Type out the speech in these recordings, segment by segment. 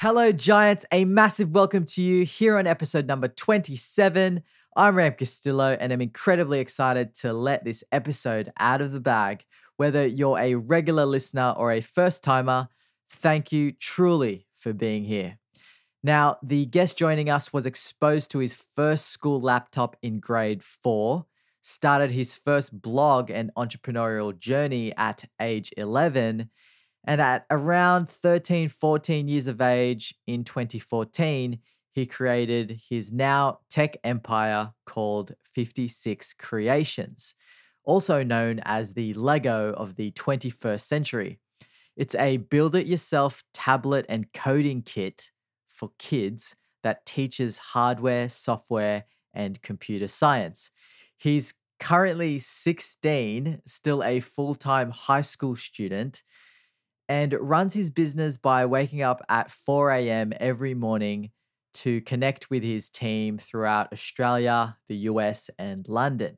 Hello, Giants. A massive welcome to you here on episode number 27. I'm Ram Castillo, and I'm incredibly excited to let this episode out of the bag. Whether you're a regular listener or a first timer, thank you truly for being here. Now, the guest joining us was exposed to his first school laptop in grade four, started his first blog and entrepreneurial journey at age 11, and at around 13, 14 years of age in 2014, he created his now tech empire called 56 Creations, also known as the Lego of the 21st century. It's a build it yourself tablet and coding kit for kids that teaches hardware, software, and computer science. He's currently 16, still a full time high school student, and runs his business by waking up at 4 a.m. every morning to connect with his team throughout Australia, the US, and London.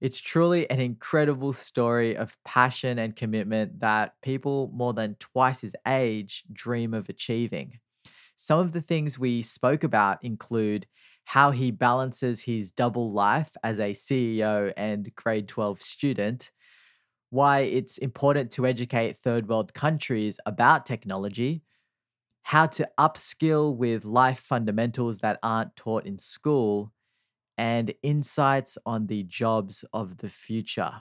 It's truly an incredible story of passion and commitment that people more than twice his age dream of achieving. Some of the things we spoke about include how he balances his double life as a CEO and grade 12 student, why it's important to educate third world countries about technology, how to upskill with life fundamentals that aren't taught in school, and insights on the jobs of the future.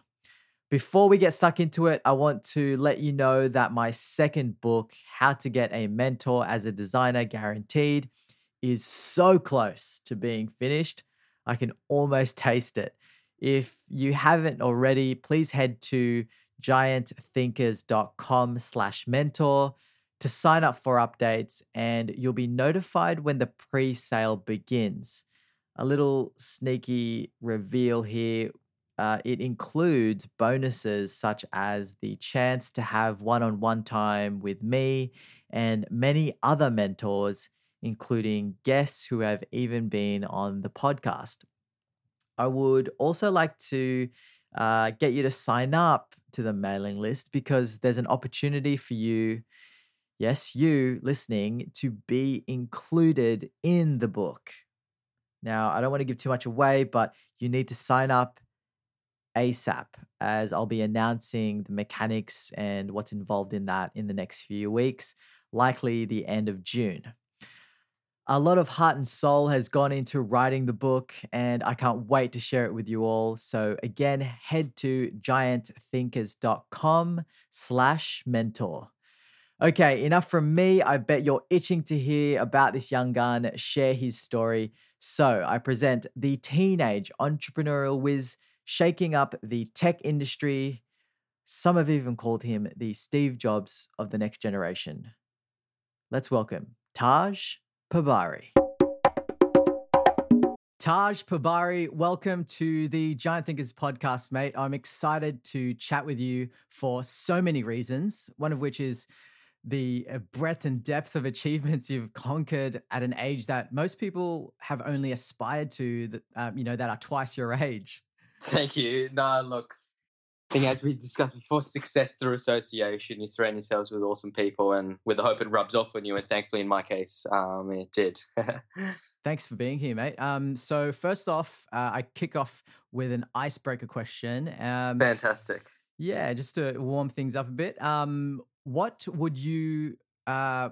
Before we get stuck into it, I want to let you know that my second book, How to Get a Mentor as a Designer Guaranteed, is so close to being finished. I can almost taste it. If you haven't already, please head to giantthinkers.com slash mentor to sign up for updates and you'll be notified when the pre-sale begins. A little sneaky reveal here. Uh, it includes bonuses such as the chance to have one-on-one time with me and many other mentors, including guests who have even been on the podcast. I would also like to uh, get you to sign up to the mailing list because there's an opportunity for you, yes, you listening, to be included in the book. Now, I don't want to give too much away, but you need to sign up ASAP as I'll be announcing the mechanics and what's involved in that in the next few weeks, likely the end of June. A lot of heart and soul has gone into writing the book, and I can't wait to share it with you all. So again, head to giantthinkers.com slash mentor. Okay, enough from me. I bet you're itching to hear about this young gun share his story. So I present the teenage entrepreneurial whiz shaking up the tech industry. Some have even called him the Steve Jobs of the next generation. Let's welcome Taj Pabari. Taj Pabari, welcome to the Giant Thinkers podcast, mate. I'm excited to chat with you for so many reasons, one of which is the uh, breadth and depth of achievements you've conquered at an age that most people have only aspired to, that, um, you know, that are twice your age. Thank you. No, look, think as we discussed before, success through association, you surround yourselves with awesome people and with the hope it rubs off on you. And thankfully, in my case, um, it did. Thanks for being here, mate. Um, so first off, uh, I kick off with an icebreaker question. Um, Fantastic. Yeah, just to warm things up a bit. Um, what would you, uh,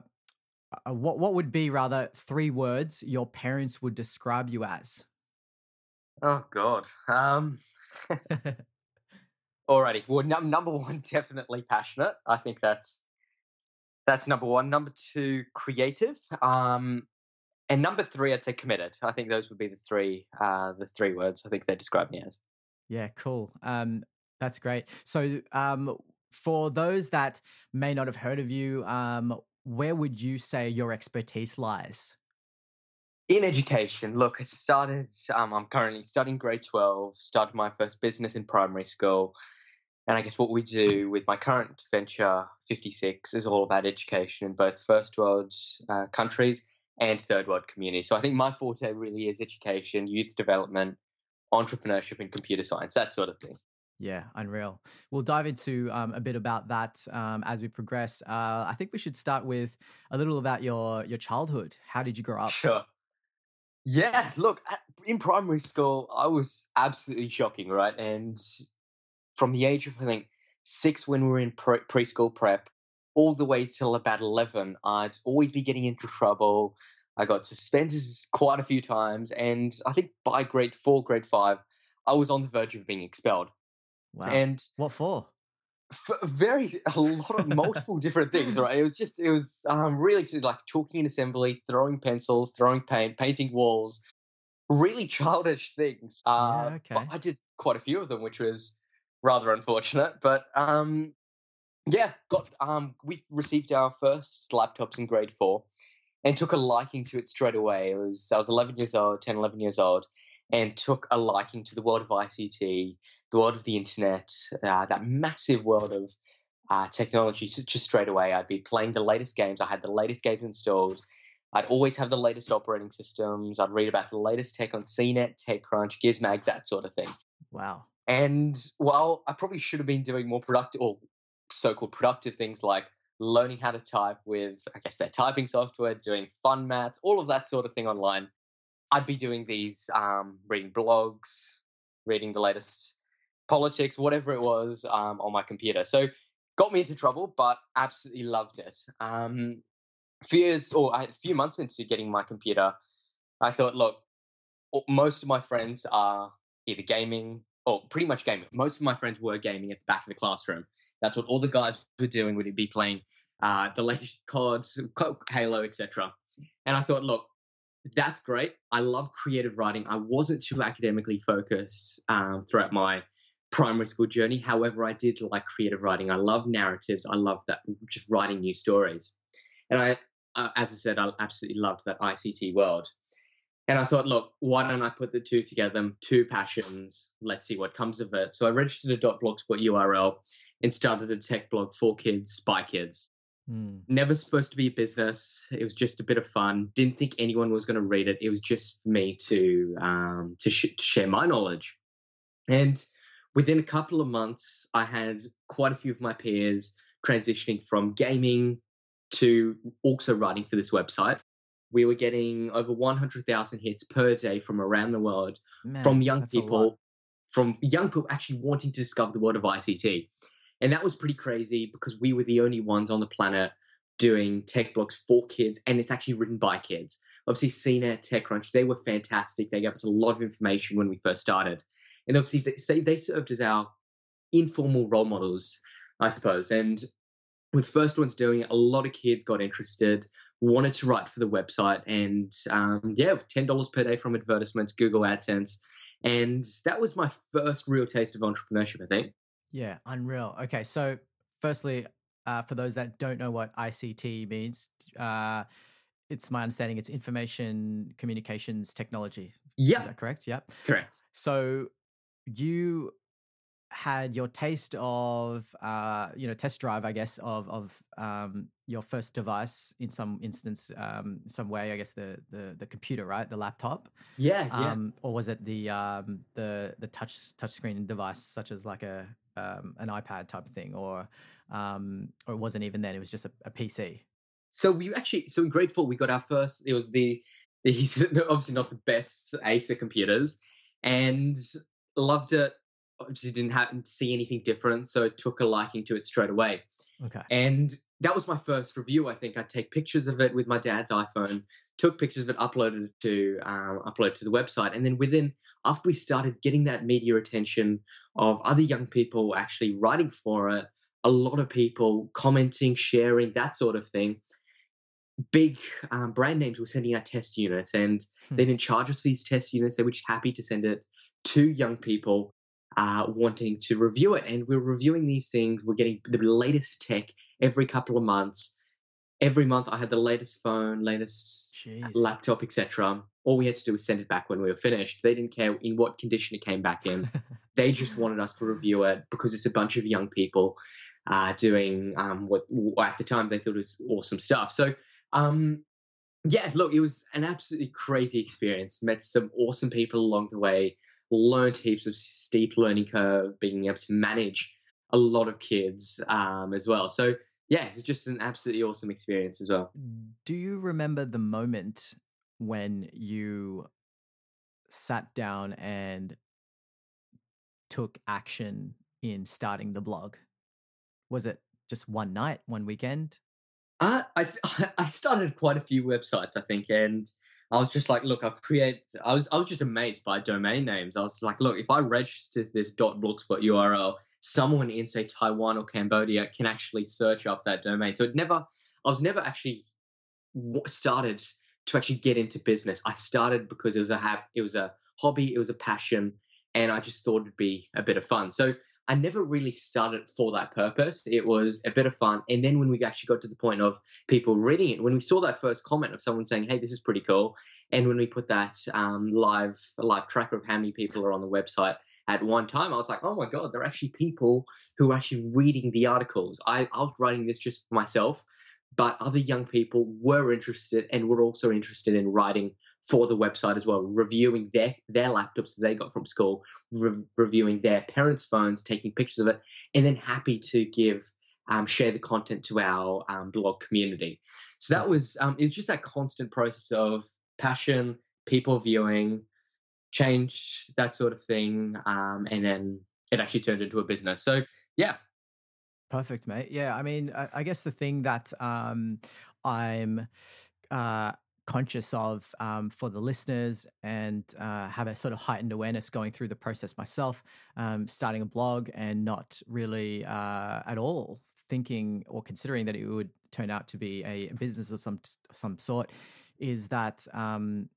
uh, what what would be rather three words your parents would describe you as? Oh God. Um, alrighty. Well, num- number one, definitely passionate. I think that's that's number one. Number two, creative. Um, and number three, I'd say committed. I think those would be the three uh, the three words I think they describe me as. Yeah, cool. Um, that's great. So, um, for those that may not have heard of you, um, where would you say your expertise lies? in education, look, I started. Um, I'm currently studying grade twelve. Started my first business in primary school, and I guess what we do with my current venture, Fifty Six, is all about education in both first world uh, countries and third world communities. So I think my forte really is education, youth development, entrepreneurship, and computer science, that sort of thing. Yeah, unreal. We'll dive into um, a bit about that um, as we progress. Uh, I think we should start with a little about your your childhood. How did you grow up? Sure. Yeah, look, in primary school, I was absolutely shocking, right? And from the age of, I think, six when we were in pre- preschool prep, all the way till about 11, I'd always be getting into trouble. I got suspended quite a few times. And I think by grade four, grade five, I was on the verge of being expelled. Wow. And what for? for very a lot of multiple different things right it was just it was um really like talking in assembly throwing pencils throwing paint painting walls really childish things uh yeah, okay. i did quite a few of them which was rather unfortunate but um yeah got um we received our first laptops in grade four and took a liking to it straight away it was i was 11 years old 10 11 years old and took a liking to the world of ict the world of the internet, uh, that massive world of uh, technology, just straight away, I'd be playing the latest games. I had the latest games installed. I'd always have the latest operating systems. I'd read about the latest tech on CNET, TechCrunch, Gizmag, that sort of thing. Wow. And while I probably should have been doing more productive or so-called productive things like learning how to type with, I guess, their typing software, doing fun maths, all of that sort of thing online, I'd be doing these, um, reading blogs, reading the latest politics, whatever it was, um, on my computer. So got me into trouble, but absolutely loved it. Um, fears, or a few months into getting my computer, I thought, look, most of my friends are either gaming or pretty much gaming. Most of my friends were gaming at the back of the classroom. That's what all the guys were doing. Would be playing uh, the latest CODs, Halo, etc. And I thought, look, that's great. I love creative writing. I wasn't too academically focused um, throughout my primary school journey. However, I did like creative writing. I love narratives. I love that just writing new stories. And I, uh, as I said, I absolutely loved that ICT world. And I thought, look, why don't I put the two together? Two passions. Let's see what comes of it. So I registered a dot .blogspot URL and started a tech blog for kids by kids. Mm. Never supposed to be a business. It was just a bit of fun. Didn't think anyone was going to read it. It was just for me to um, to, sh- to share my knowledge. And within a couple of months, I had quite a few of my peers transitioning from gaming to also writing for this website. We were getting over 100,000 hits per day from around the world Man, from young that's a lot. people, from young people actually wanting to discover the world of ICT. And that was pretty crazy because we were the only ones on the planet doing tech blogs for kids, and it's actually written by kids. Obviously, CNET, TechCrunch, they were fantastic. They gave us a lot of information when we first started. And obviously, they, they served as our informal role models, I suppose. And with first ones doing it, a lot of kids got interested, wanted to write for the website, and um, yeah, ten dollars per day from advertisements, Google AdSense, and that was my first real taste of entrepreneurship. I think. Yeah, unreal. Okay, so firstly, uh, for those that don't know what ICT means, uh, it's my understanding it's information communications technology. Yeah, Is that correct? Yep. correct. So you had your taste of uh you know test drive i guess of of um your first device in some instance um some way i guess the the the computer right the laptop Yeah, yeah. um or was it the um the the touch touch screen device such as like a um an ipad type of thing or um or it wasn't even then it was just a, a pc So we actually, so in grade four, we got our first. It was the, these obviously not the best Acer computers, and loved it. Obviously, didn't have, see anything different, so took a liking to it straight away. okay And that was my first review. I think I'd take pictures of it with my dad's iPhone, took pictures of it, uploaded it to um, upload to the website, and then within after we started getting that media attention of other young people actually writing for it, a lot of people commenting, sharing, that sort of thing. Big um, brand names were sending out test units, and Hmm. they didn't charge us for these test units. They were just happy to send it to young people uh, wanting to review it. And we're reviewing these things. We're getting the latest tech every couple of months. every month I had the latest phone, latest Jeez. laptop, etc. All we had to do was send it back when we were finished. They didn't care in what condition it came back in. they just wanted us to review it because it's a bunch of young people uh, doing um, what at the time they thought was awesome stuff. So, um, yeah, look, it was an absolutely crazy experience. Met some awesome people along the way. Learned heaps of steep learning curve, being able to manage a lot of kids um, as well. So, yeah, it was just an absolutely awesome experience as well. Do you remember the moment when you sat down and took action in starting the blog? Was it just one night, one weekend? Uh, I I started quite a few websites, I think, and I was just like, look, I'll create. I was I was just amazed by domain names. I was like, look, if I register this dot .blogspot URL, someone in say Taiwan or Cambodia can actually search up that domain. So it never, I was never actually started to actually get into business. I started because it was a it was a hobby, it was a passion, and I just thought it'd be a bit of fun. So I never really started for that purpose. It was a bit of fun. And then when we actually got to the point of people reading it, when we saw that first comment of someone saying, "Hey, this is pretty cool," and when we put that um, live live tracker of how many people are on the website at one time, I was like, "Oh my god, there are actually people who are actually reading the articles." I, I was writing this just for myself, but other young people were interested and were also interested in writing for the website as well, reviewing their their laptops they got from school, re- reviewing their parents' phones, taking pictures of it, and then happy to give um, share the content to our um, blog community. So that was um, it was just that constant process of passion, people viewing, change, that sort of thing, um, and then it actually turned into a business. So yeah, Perfect, mate. Yeah, I mean, I, I guess the thing that um, I'm uh, conscious of um, for the listeners and uh, have a sort of heightened awareness going through the process myself, um, starting a blog and not really uh, at all thinking or considering that it would turn out to be a business of some some sort, is that um,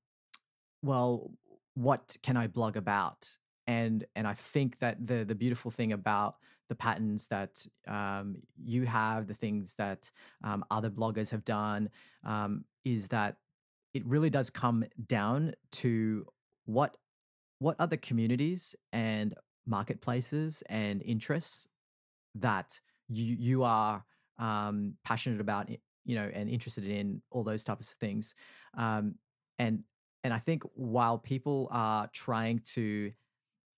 well, what can I blog about? And and I think that the the beautiful thing about the patterns that um, you have, the things that um, other bloggers have done, um, is that it really does come down to what what other communities and marketplaces and interests that you you are um, passionate about, you know, and interested in all those types of things, um, and and I think while people are trying to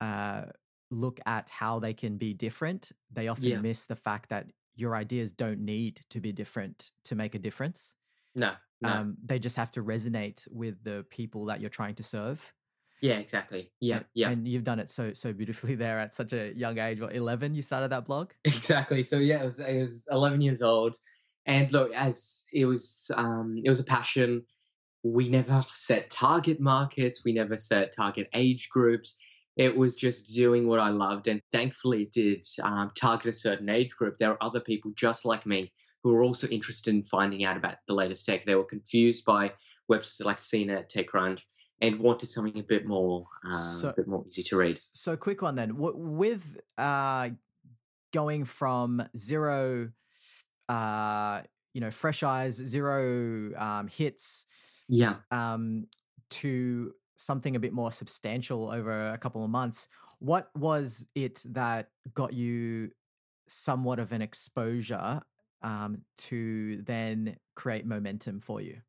uh, look at how they can be different, they often Yeah. miss the fact that your ideas don't need to be different to make a difference. no, no, Um, they just have to resonate with the people that you're trying to serve. yeah, exactly, yeah, And- yeah. And you've done it so so beautifully there at such a young age. What, 11 you started that blog? Exactly. So yeah, it was it was 11 years old, and look, as it was um, it was a passion. We never set target markets. We never set target age groups. It was just doing what I loved, and thankfully, it did um, target a certain age group. There are other people just like me who were also interested in finding out about the latest tech. They were confused by websites like CNET, TechCrunch, and wanted something a bit more, um, So- a bit more easy to read. So quick one then. With uh, going from zero, uh, you know, fresh eyes, zero um, hits, Yeah. um, to something a bit more substantial over a couple of months. What was it that got you somewhat of an exposure um, to then create momentum for you?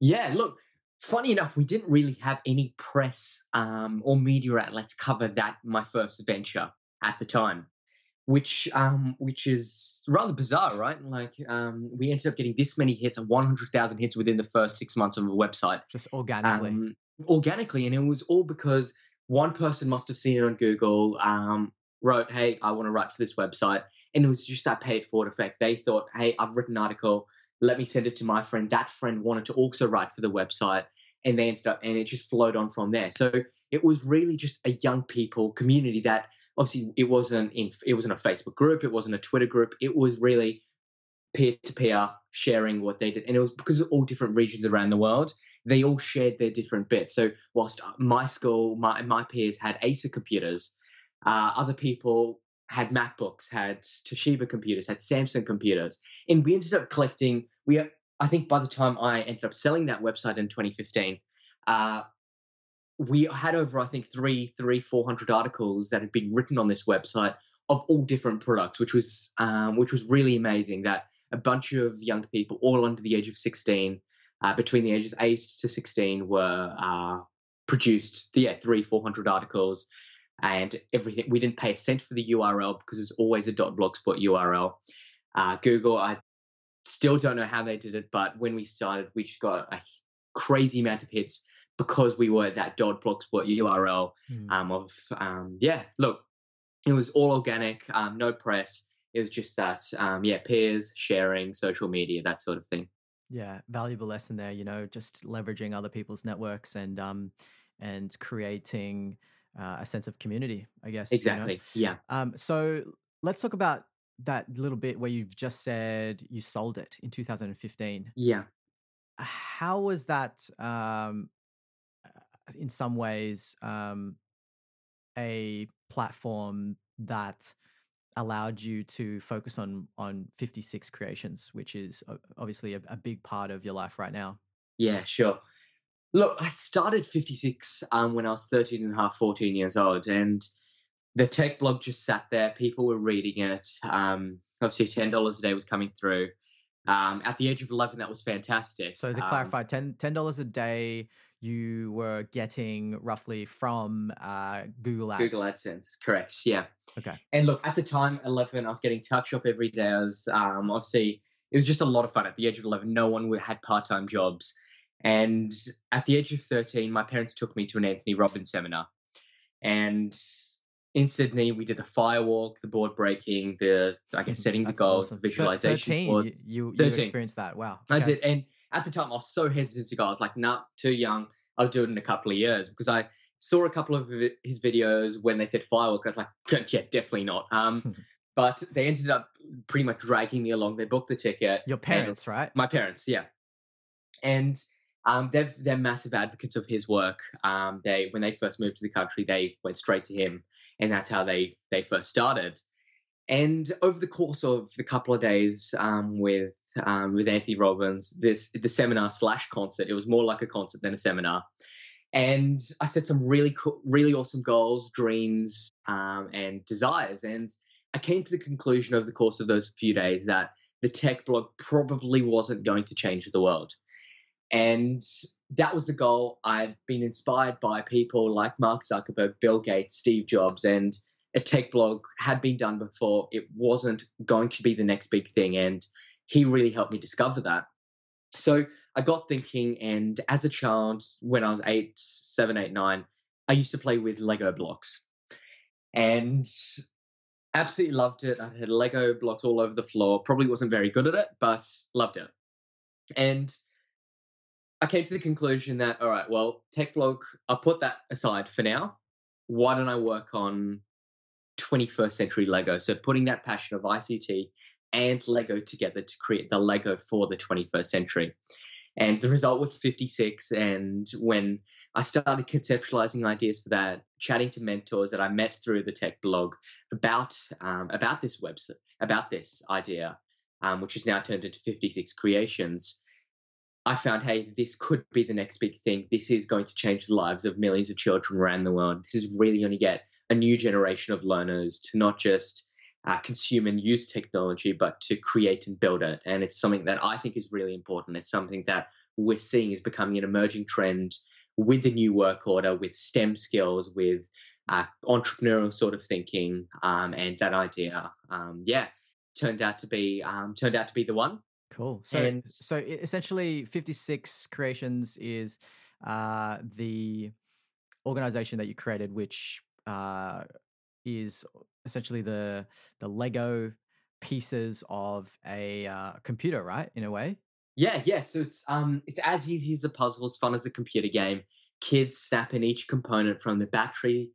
Yeah, look, funny enough, we didn't really have any press um, or media outlets cover that my first venture at the time, which um, which is rather bizarre, right? Like um, we ended up getting this many hits, one hundred thousand hits within the first six months of a website Just organically. um, organically, and it was all because one person must have seen it on Google, um, wrote, "Hey, I want to write for this website," and it was just that it forward effect. They thought, "Hey, I've written an article. Let me send it to my friend." That friend wanted to also write for the website, and they ended up, and it just flowed on from there. So it was really just a young people community that obviously it wasn't in it wasn't a Facebook group, it wasn't a Twitter group. It was really peer to peer sharing what they did, and it was because of all different regions around the world they all shared their different bits. So whilst my school, my my peers had Acer computers, uh, other people had MacBooks, had Toshiba computers, had Samsung computers, and we ended up collecting. We I think by the time I ended up selling that website in 2015, uh, we had over I think three, three, four hundred articles that had been written on this website of all different products, which was um, which was really amazing. That a bunch of young people, all under the age of 16, uh, between the ages 8 to 16, were uh, produced, yeah, three, 400 articles and everything. We didn't pay a cent for the URL because it's always a dot .blogspot URL. Uh, Google, I still don't know how they did it, but when we started, we just got a crazy amount of hits because we were that dot .blogspot URL Mm. um, of, um, yeah, look, it was all organic, um, no press. It was just that, um, yeah, peers, sharing, social media, that sort of thing. Yeah, valuable lesson there. You know, just leveraging other people's networks and um and creating uh, a sense of community. I guess you know? Exactly. Yeah. Um, so let's talk about that little bit where you've just said you sold it in 2015. Yeah. How was that? Um, uh, in some ways, um, a platform that allowed you to focus on on 56 creations, which is obviously a, a big part of your life right now. Yeah, sure. Look, I started 56 um, when I was 13 and a half, 14 years old, and the tech blog just sat there. People were reading it. Um, obviously, $10 a day was coming through. Um, at the age of 11, that was fantastic. So to Um, clarify, 10 dollars a day you were getting roughly from uh, Google Ads. Google AdSense, correct. Yeah. Okay. And look, at the time, 11, I was getting tuck shop every day. I was um, obviously, it was just a lot of fun. At the age of 11, no one had part time jobs. And at the age of 13, my parents took me to an Anthony Robbins seminar. And in Sydney, we did the firewalk, the board breaking, the, I guess, setting the goals, awesome. visualization 13, boards. You, you, you experienced that. Wow. I did. And at the time, I was so hesitant to go. I was like, nah, too young. I'll do it in a couple of years because I saw a couple of his videos when they said firewalk. I was like, yeah, definitely not. Um, but they ended up pretty much dragging me along. They booked the ticket. Your parents, right? my parents, yeah. And um, they're they're massive advocates of his work. Um, they when they first moved to the country, they went straight to him, and that's how they they first started. And over the course of the couple of days um, with um, with Anthony Robbins, this the seminar slash concert, it was more like a concert than a seminar. And I set some really cool, really awesome goals, dreams, um, and desires. And I came to the conclusion over the course of those few days that the tech blog probably wasn't going to change the world. And that was the goal. I've been inspired by people like Mark Zuckerberg, Bill Gates, Steve Jobs, and a tech blog had been done before. It wasn't going to be the next big thing. And he really helped me discover that. So I got thinking, and as a child, when I was eight, seven, eight, nine, I used to play with Lego blocks. And absolutely loved it. I had Lego blocks all over the floor. Probably wasn't very good at it, but loved it. And I came to the conclusion that, all right, well, tech blog, I'll put that aside for now. Why don't I work on 21st century Lego? So putting that passion of ICT and Lego together to create the Lego for the 21st century. And the result was 56. And when I started conceptualizing ideas for that, chatting to mentors that I met through the tech blog about um, about this website, about this idea, um, which has now turned into 56 creations, I found, hey, this could be the next big thing. This is going to change the lives of millions of children around the world. This is really going to get a new generation of learners to not just uh, consume and use technology, but to create and build it. And it's something that I think is really important. It's something that we're seeing is becoming an emerging trend with the new work order, with STEM skills, with uh, entrepreneurial sort of thinking, um, and that idea, um, yeah, turned out to be um, turned out to be the one. Cool. So, And- so essentially, 56 Creations is uh, the organization that you created, which uh, is essentially the the Lego pieces of a uh, computer, right? In a way. Yeah, yeah. So it's um it's as easy as a puzzle, as fun as a computer game. Kids snap in each component from the battery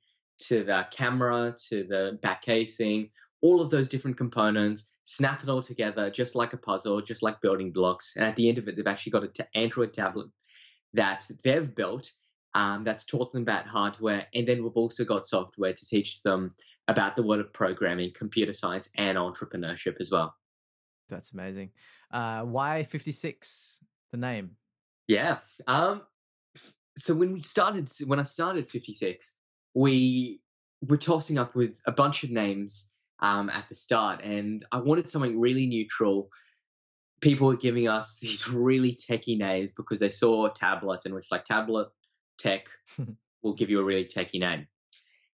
to the camera to the back casing, all of those different components, snap it all together just like a puzzle, just like building blocks. And at the end of it, they've actually got an Android tablet that they've built um, that's taught them about hardware. And then we've also got software to teach them about the world of programming, computer science, and entrepreneurship as well. That's amazing. Uh, why 56, the name? Yeah. Um. So when we started, when I started 56, we were tossing up with a bunch of names um, at the start, and I wanted something really neutral. People were giving us these really techie names because they saw tablet, and which like tablet tech will give you a really techie name.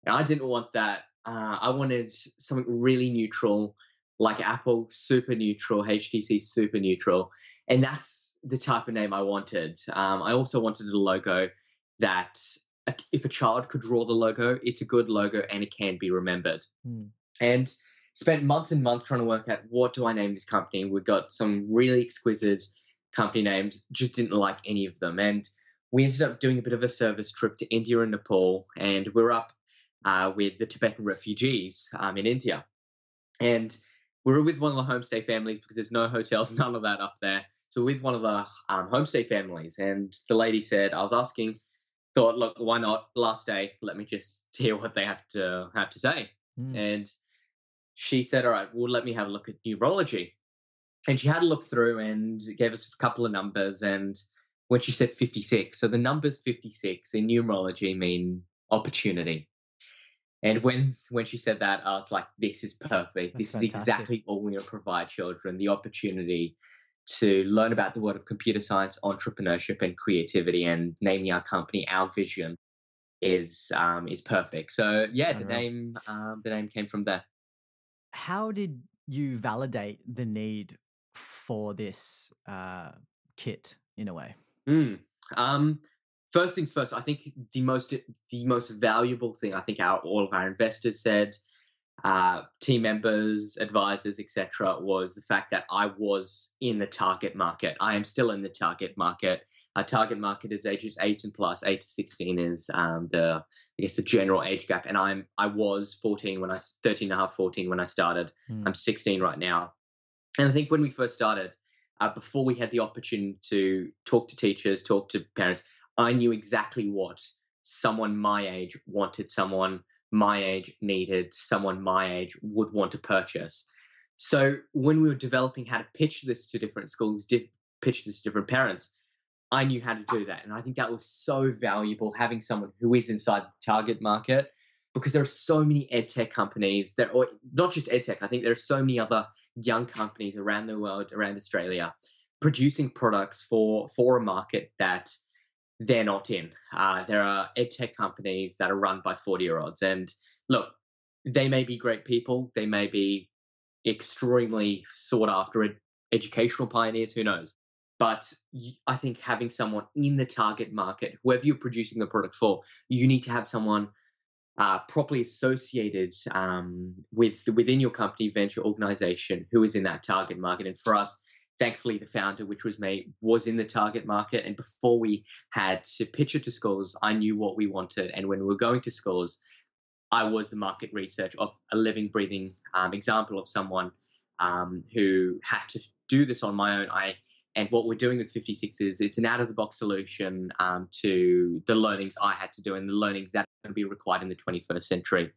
And I didn't want that. Uh, I wanted something really neutral, like Apple, super neutral, HTC, super neutral. And that's the type of name I wanted. Um, I also wanted a logo that, if a child could draw the logo, it's a good logo and it can be remembered. Hmm. And spent months and months trying to work out what do I name this company. We got some really exquisite company names, just didn't like any of them. And we ended up doing a bit of a service trip to India and Nepal, and we're up uh, with the Tibetan refugees um, in India. And we were with one of the homestay families because there's no hotels, none of that up there. So with one of the um, homestay families, and the lady said, I was asking, thought, look, why not? Last day, let me just hear what they have to have to say. Mm. And she said, All right, well, let me have a look at numerology. And she had a look through and gave us a couple of numbers. And when she said 56, so the numbers 56 in numerology mean opportunity. And when when she said that, I was like, "This is perfect. That's this is exactly what we're going to provide children: the opportunity to learn about the world of computer science, entrepreneurship, and creativity. And naming our company, our vision, is um, is perfect. So yeah, the Unreal. name um, the name came from there. How did you validate the need for this uh, kit in a way? Mm. Um, first things first. I think the most the most valuable thing I think our all of our investors said, uh, team members, advisors, etc., was the fact that I was in the target market. I am still in the target market. Our target market is ages eight and plus. Eight to sixteen is um, the I guess the general age gap, and I'm I was fourteen when I s- 13 and a half, 14 when I started. Mm. I'm 16 right now. And I think when we first started, uh, before we had the opportunity to talk to teachers, talk to parents, I knew exactly what someone my age wanted, someone my age needed, someone my age would want to purchase. So when we were developing how to pitch this to different schools, di- pitch this to different parents, I knew how to do that. And I think that was so valuable having someone who is inside the target market because there are so many edtech companies that, or not just edtech, I think there are so many other young companies around the world, around Australia, producing products for for a market that they're not in. Uh, there are edtech companies that are run by forty year olds, and look, they may be great people, they may be extremely sought after educational pioneers. Who knows? But I think having someone in the target market, whoever you're producing the product for, you need to have someone uh, properly associated um, with within your company, venture organization, who is in that target market. And for us, thankfully, the founder, which was me, was in the target market. And before we had to pitch it to schools, I knew what we wanted. And when we were going to schools, I was the market research of a living, breathing um, example of someone um, who had to do this on my own. I and what we're doing with 56 is it's an out of the box solution um, to the learnings I had to do and the learnings that are going to be required in the 21st century.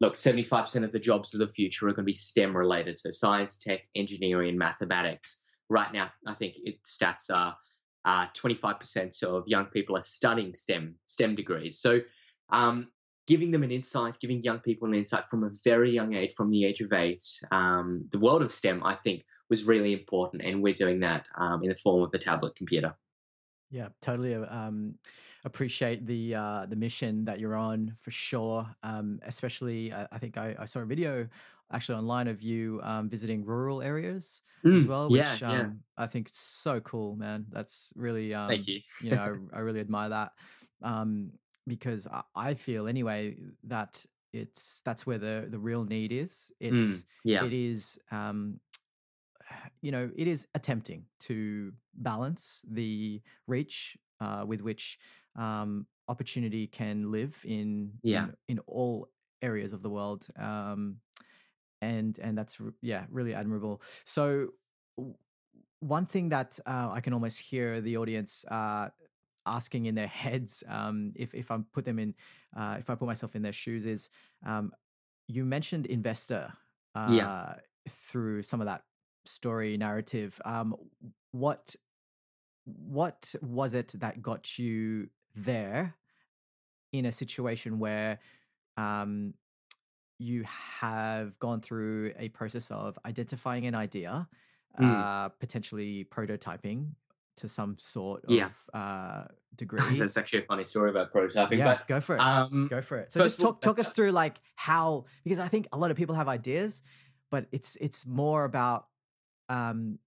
Look, 75% of the jobs of the future are going to be STEM related, so science, tech, engineering, and mathematics. Right now, I think it, stats are uh, 25% of young people are studying STEM STEM degrees. So, um, giving them an insight, giving young people an insight from a very young age, from the age of eight, um, the world of STEM, I think, was really important, and we're doing that um, in the form of the tablet computer. Yeah, totally. uh, Um, appreciate the uh, the mission that you're on for sure. Um, especially, I, I think I, I saw a video actually online of you um, visiting rural areas as Mm, well, which yeah, yeah. um, I think is so cool, man. That's really um, Thank you. you know, I, I really admire that um, because I, I feel anyway that it's that's where the the real need is. It's Mm, yeah. it is um, you know it is attempting to balance the reach uh, with which um, opportunity can live in Yeah. in, in all areas of the world um, and and that's yeah really admirable so one thing that uh, I can almost hear the audience uh, asking in their heads um, if if I put them in uh, if I put myself in their shoes is um, you mentioned investor uh, Yeah. through some of that story narrative. Um, what what was it that got you there in a situation where um, you have gone through a process of identifying an idea, Mm. uh, potentially prototyping to some sort of Yeah. uh, degree. That's actually a funny story about prototyping. yeah, but go for it. um, go for it. So just talk talk us through like how because I think a lot of people have ideas, but it's it's more about um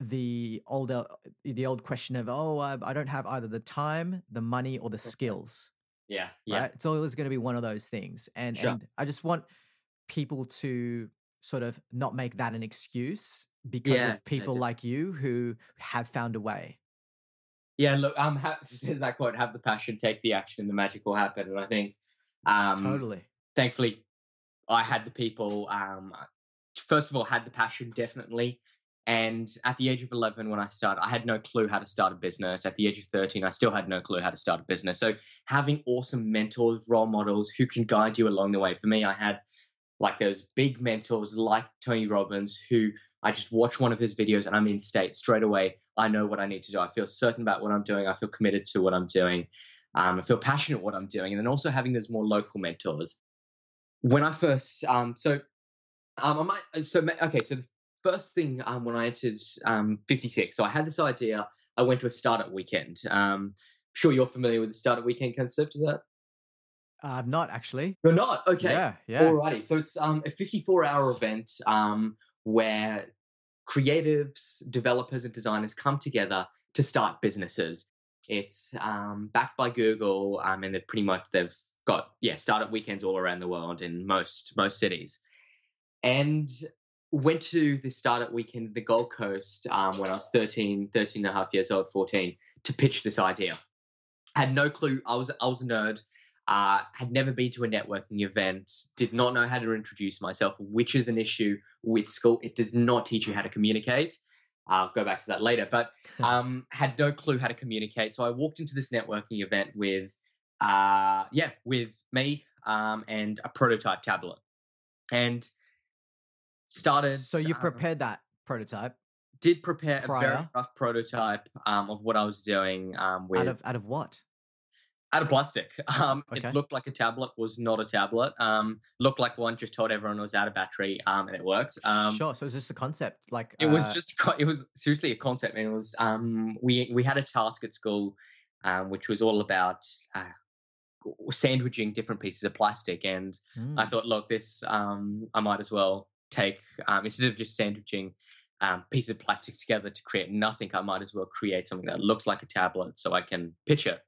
the older the old question of oh I, I don't have either the time, the money, or the skills. yeah, yeah, Right? It's always going to be one of those things, and Sure. and I just want people to sort of not make that an excuse because Yeah, of people like you who have found a way. yeah. Look, um, ha- there's that quote: "Have the passion, take the action, and the magic will happen." And I think, um, totally. thankfully, I had the people. Um, first of all, had the passion definitely. And at the age of 11, when I started, I had no clue how to start a business. At the age of 13, I still had no clue how to start a business. So having awesome mentors, role models who can guide you along the way. For me, I had like those big mentors like Tony Robbins, who I just watch one of his videos and I'm in state straight away. I know what I need to do. I feel certain about what I'm doing. I feel committed to what I'm doing. Um, I feel passionate what I'm doing. And then also having those more local mentors. When I first, um, so um, I might, so ma- okay, so the first thing um, when I entered um, 56, so I had this idea. I went to a startup weekend. Um, sure, you're familiar with the startup weekend concept of that. Uh, I'm not actually. You're not okay. Yeah, yeah. Alrighty, so it's um, a 54 hour event um, where creatives, developers, and designers come together to start businesses. It's um, backed by Google, um, and they're pretty much they've got yeah startup weekends all around the world in most most cities. And went to the startup weekend the Gold Coast um, when I was 13, 13 and a half years old, 14, to pitch this idea. Had no clue. I was I was a nerd uh, had never been to a networking event, did not know how to introduce myself, which is an issue with school. It does not teach you how to communicate. I'll go back to that later, but um, had no clue how to communicate. So I walked into this networking event with, uh, yeah, with me um, and a prototype tablet, and started. so you um, prepared that prototype did prepare a very rough prototype um, of what I was doing um, with out of out of what? Out of plastic. Um, Okay. It looked like a tablet, was not a tablet. Um, looked like one, just told everyone it was out of battery, um, and it worked. Um, sure. So was just a concept, like It was uh, just, a it was seriously a concept, and it was. Um, we we had a task at school, um, which was all about uh, sandwiching different pieces of plastic, and I mm, thought, look, this, um, I might as well take um, instead of just sandwiching. Um, pieces of plastic together to create nothing. I might as well create something that looks like a tablet, so I can pitch it.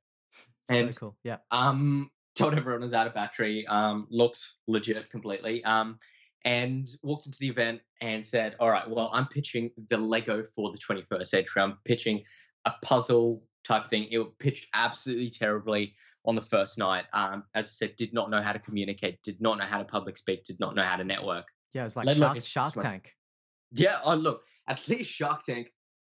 And- so cool. Yeah. um, told everyone it was out of battery, um, looked legit completely, um, and walked into the event and said, All right, well, I'm pitching the Lego for the 21st century. I'm pitching a puzzle type thing. It pitched absolutely terribly on the first night. Um, as I said, did not know how to communicate, did not know how to public speak, did not know how to network. Yeah. it was like Let Shark, Shark. Tank. Yeah, oh, look, at least Shark Tank,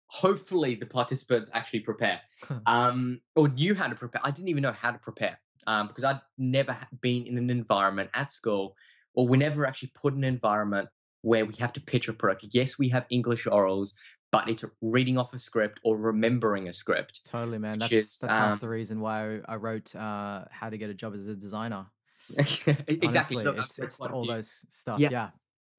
hopefully the participants actually prepare um, or knew how to prepare. I didn't even know how to prepare um, because I'd never been in an environment at school or we never actually put an environment where we have to pitch a product. Yes, we have English orals, but it's reading off a script or remembering a script. Totally, man. That's is, that's half um, the reason why I wrote uh, "How to Get a Job as a Designer." exactly. Honestly, I've it's it's all those stuff. Yeah. Yeah.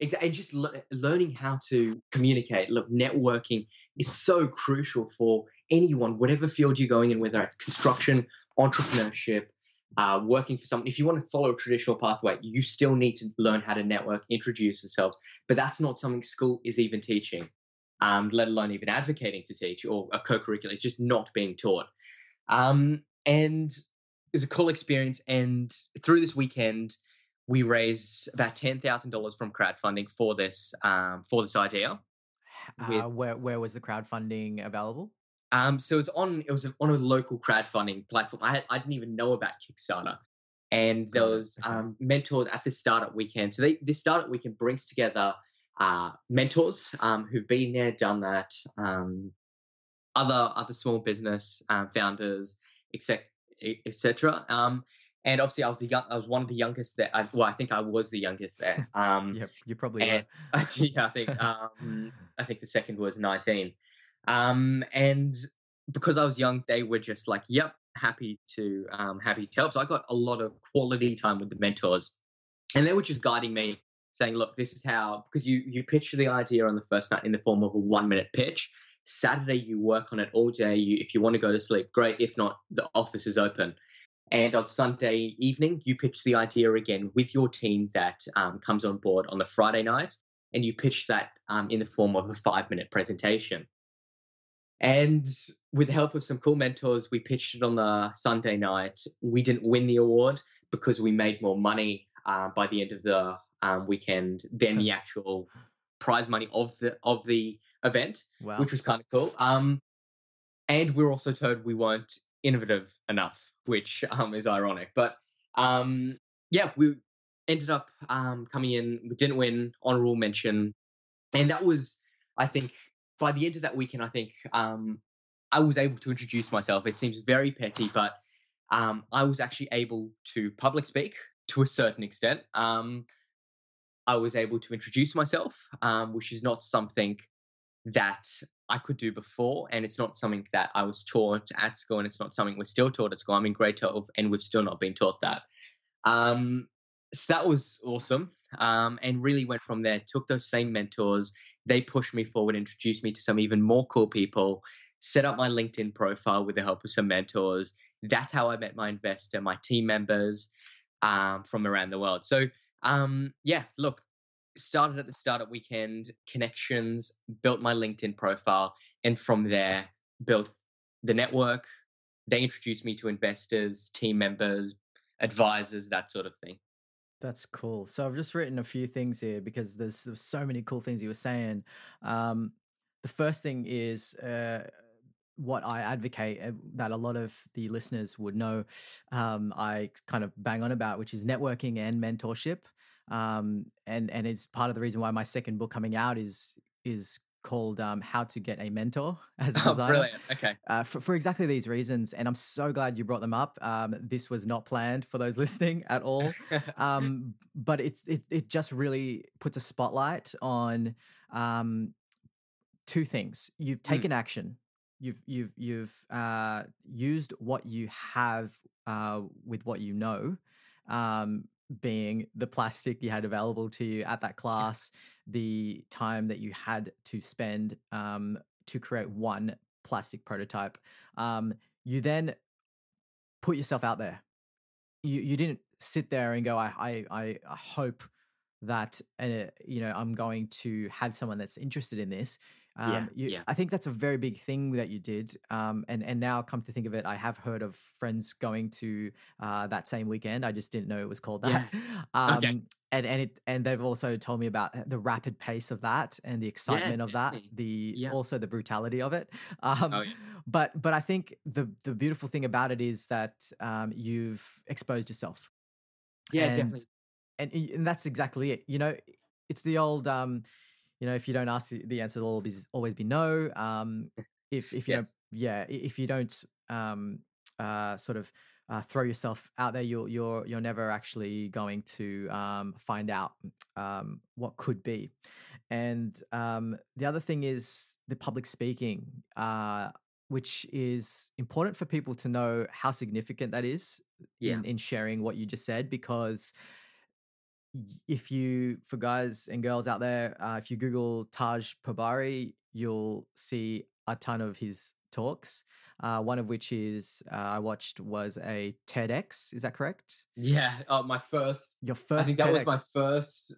Exactly. And just le- learning how to communicate. Look, networking is so crucial for anyone, whatever field you're going in, whether it's construction, entrepreneurship, uh, working for someone. If you want to follow a traditional pathway, you still need to learn how to network, introduce yourselves. But that's not something school is even teaching, um, let alone even advocating to teach or a co curricular. It's just not being taught. Um, and it was a cool experience. And through this weekend, we raised about ten thousand dollars from crowdfunding for this um, for this idea. With- Uh, where where was the crowdfunding available? Um, so it was on it was on a local crowdfunding platform. I had, I didn't even know about Kickstarter, and there was um, mentors at this startup weekend. So they, this startup weekend brings together uh, mentors um, who've been there, done that, um, other other small business um, founders, etc. etc. And obviously I was the young, I was one of the youngest there. I, well, I think I was the youngest there. Um, Yeah, you probably and yeah, I think um, I think the second was 19. Um, and because I was young, they were just like, "Yep, happy to um, happy to help." So I got a lot of quality time with the mentors, and they were just guiding me, saying, "Look, this is how." Because you you pitch the idea on the first night in the form of a one minute pitch. Saturday, you work on it all day. You, if you want to go to sleep, great. If not, the office is open. And on Sunday evening, you pitch the idea again with your team that um, comes on board on the Friday night, and you pitch that um, in the form of a five minute presentation. And with the help of some cool mentors, we pitched it on the Sunday night. We didn't win the award because we made more money uh, by the end of the um, weekend than the actual prize money of the of the event, wow. which was kind of cool. Um, and we were also told we weren't innovative enough, which um, is ironic. But um, yeah, we ended up um, coming in. We didn't win honorable mention, and that was, I think, by the end of that weekend, I think um, I was able to introduce myself. It seems very petty, but um, I was actually able to public speak to a certain extent. Um, I was able to introduce myself, um, which is not something that I could do before, and it's not something that I was taught at school, and it's not something we're still taught at school. I'm in grade 12, and we've still not been taught that. Um, so that was awesome, um, and really went from there. Took those same mentors, they pushed me forward, introduced me to some even more cool people. Set up my LinkedIn profile with the help of some mentors. That's how I met my investor, my team members um, from around the world. So um, yeah, look, started at the startup weekend, connections, built my LinkedIn profile, and from there built the network. They introduced me to investors, team members, advisors, that sort of thing. That's cool. So I've just written a few things here because there's, there's so many cool things you were saying. Um, the first thing is uh, what I advocate uh, that a lot of the listeners would know. Um, I kind of bang on about, which is networking and mentorship. Um, and and it's part of the reason why my second book coming out is is called um, "How to Get a Mentor" as a designer. Oh, designer. brilliant. Okay. Uh, for, for exactly these reasons, and I'm so glad you brought them up. Um, this was not planned for those listening at all um, but it's it, it just really puts a spotlight on um, two things. You've taken action. You've you've you've uh, used what you have uh, with what you know, um, being the plastic you had available to you at that class, the time that you had to spend um, to create one plastic prototype. Um, you then put yourself out there. You you didn't sit there and go, I I I hope that uh, you know I'm going to have someone that's interested in this. Um, Yeah, you, yeah. I think that's a very big thing that you did. Um, and and now come to think of it, I have heard of friends going to uh, that same weekend. I just didn't know it was called that. Um, Okay. And and it and they've also told me about the rapid pace of that and the excitement of that, the Yeah. also the brutality of it. Um, Oh, yeah. but but I think the the beautiful thing about it is that um, you've exposed yourself Yeah, and, definitely. And, and that's exactly it. You know, it's the old, um, you know, if you don't ask, the- answer will always always be no. Um, if if you Yes. don't, yeah, if you don't um, uh, sort of uh, throw yourself out there, you're you're you're never actually going to um, find out um, what could be. And um, the other thing is the public speaking. Uh, which is important for people to know how significant that is Yeah. in, in sharing what you just said because if you for guys and girls out there uh, if you google taj pabari you'll see a ton of his talks uh, one of which is uh, i watched was a tedx is that correct Yeah. Oh, my first your first I think that TEDx. was my first.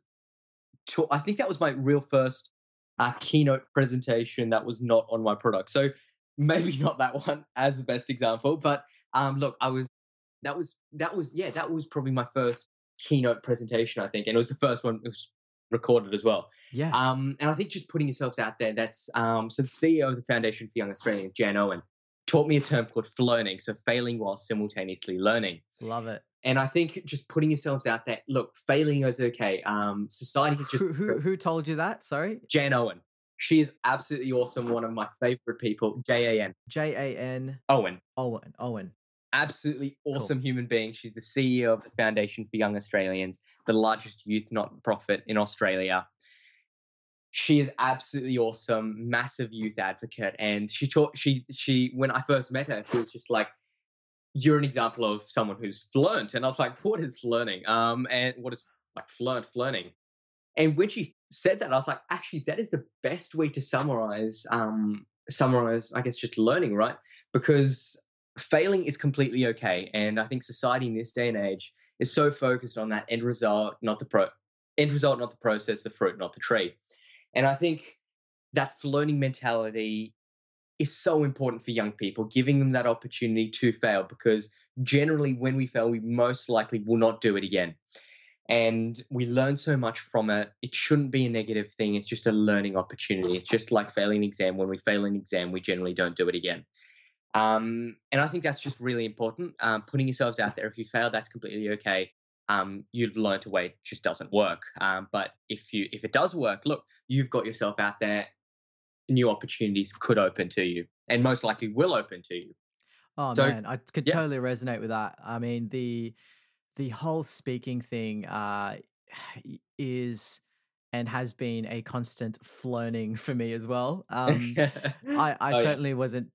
Tour. I think that was my real first uh, keynote presentation that was not on my product. So maybe not that one as the best example, but um, look, I was that was that was yeah that was probably my first keynote presentation. I think, and it was the first one. It was recorded as well. yeah Um, and I think just putting yourselves out there. That's um, so the CEO of the Foundation for Young Australians, Jan Owen, taught me a term called flearning. So failing while simultaneously learning. love it And I think just putting yourselves out there, look, failing is okay. Um, society has just who, who, who told you that sorry Jan Owen. She is absolutely awesome. One of my favorite people. J A N j-a-n Owen. owen owen absolutely awesome human being. She's the CEO of the Foundation for Young Australians, the largest youth not profit in Australia. She is absolutely awesome, massive youth advocate, and she taught she she when I first met her, she was just like, "You're an example of someone who's fluent," and I was like, "What is flearning? Um, and what is like fluent learning?" And when she said that, I was like, "Actually, that is the best way to summarize um summarize, I guess, just learning, right? Because failing is completely okay. And I think society in this day and age is so focused on that end result, not the pro end result, not the process, the fruit, not the tree. And I think that learning mentality is so important for young people, giving them that opportunity to fail because generally when we fail, we most likely will not do it again. And we learn so much from it. It shouldn't be a negative thing. It's just a learning opportunity. It's just like failing an exam. When we fail an exam, we generally don't do it again. Um, and I think that's just really important. Um, putting yourselves out there. If you fail, that's completely okay. Um, you've learned a way it just doesn't work. Um, but if you if it does work, look, you've got yourself out there. New opportunities could open to you, and most likely will open to you. Oh So, man, I could yeah. totally resonate with that. I mean, the the whole speaking thing uh, is and has been a constant learning for me as well. Um, I, I Oh, yeah. certainly wasn't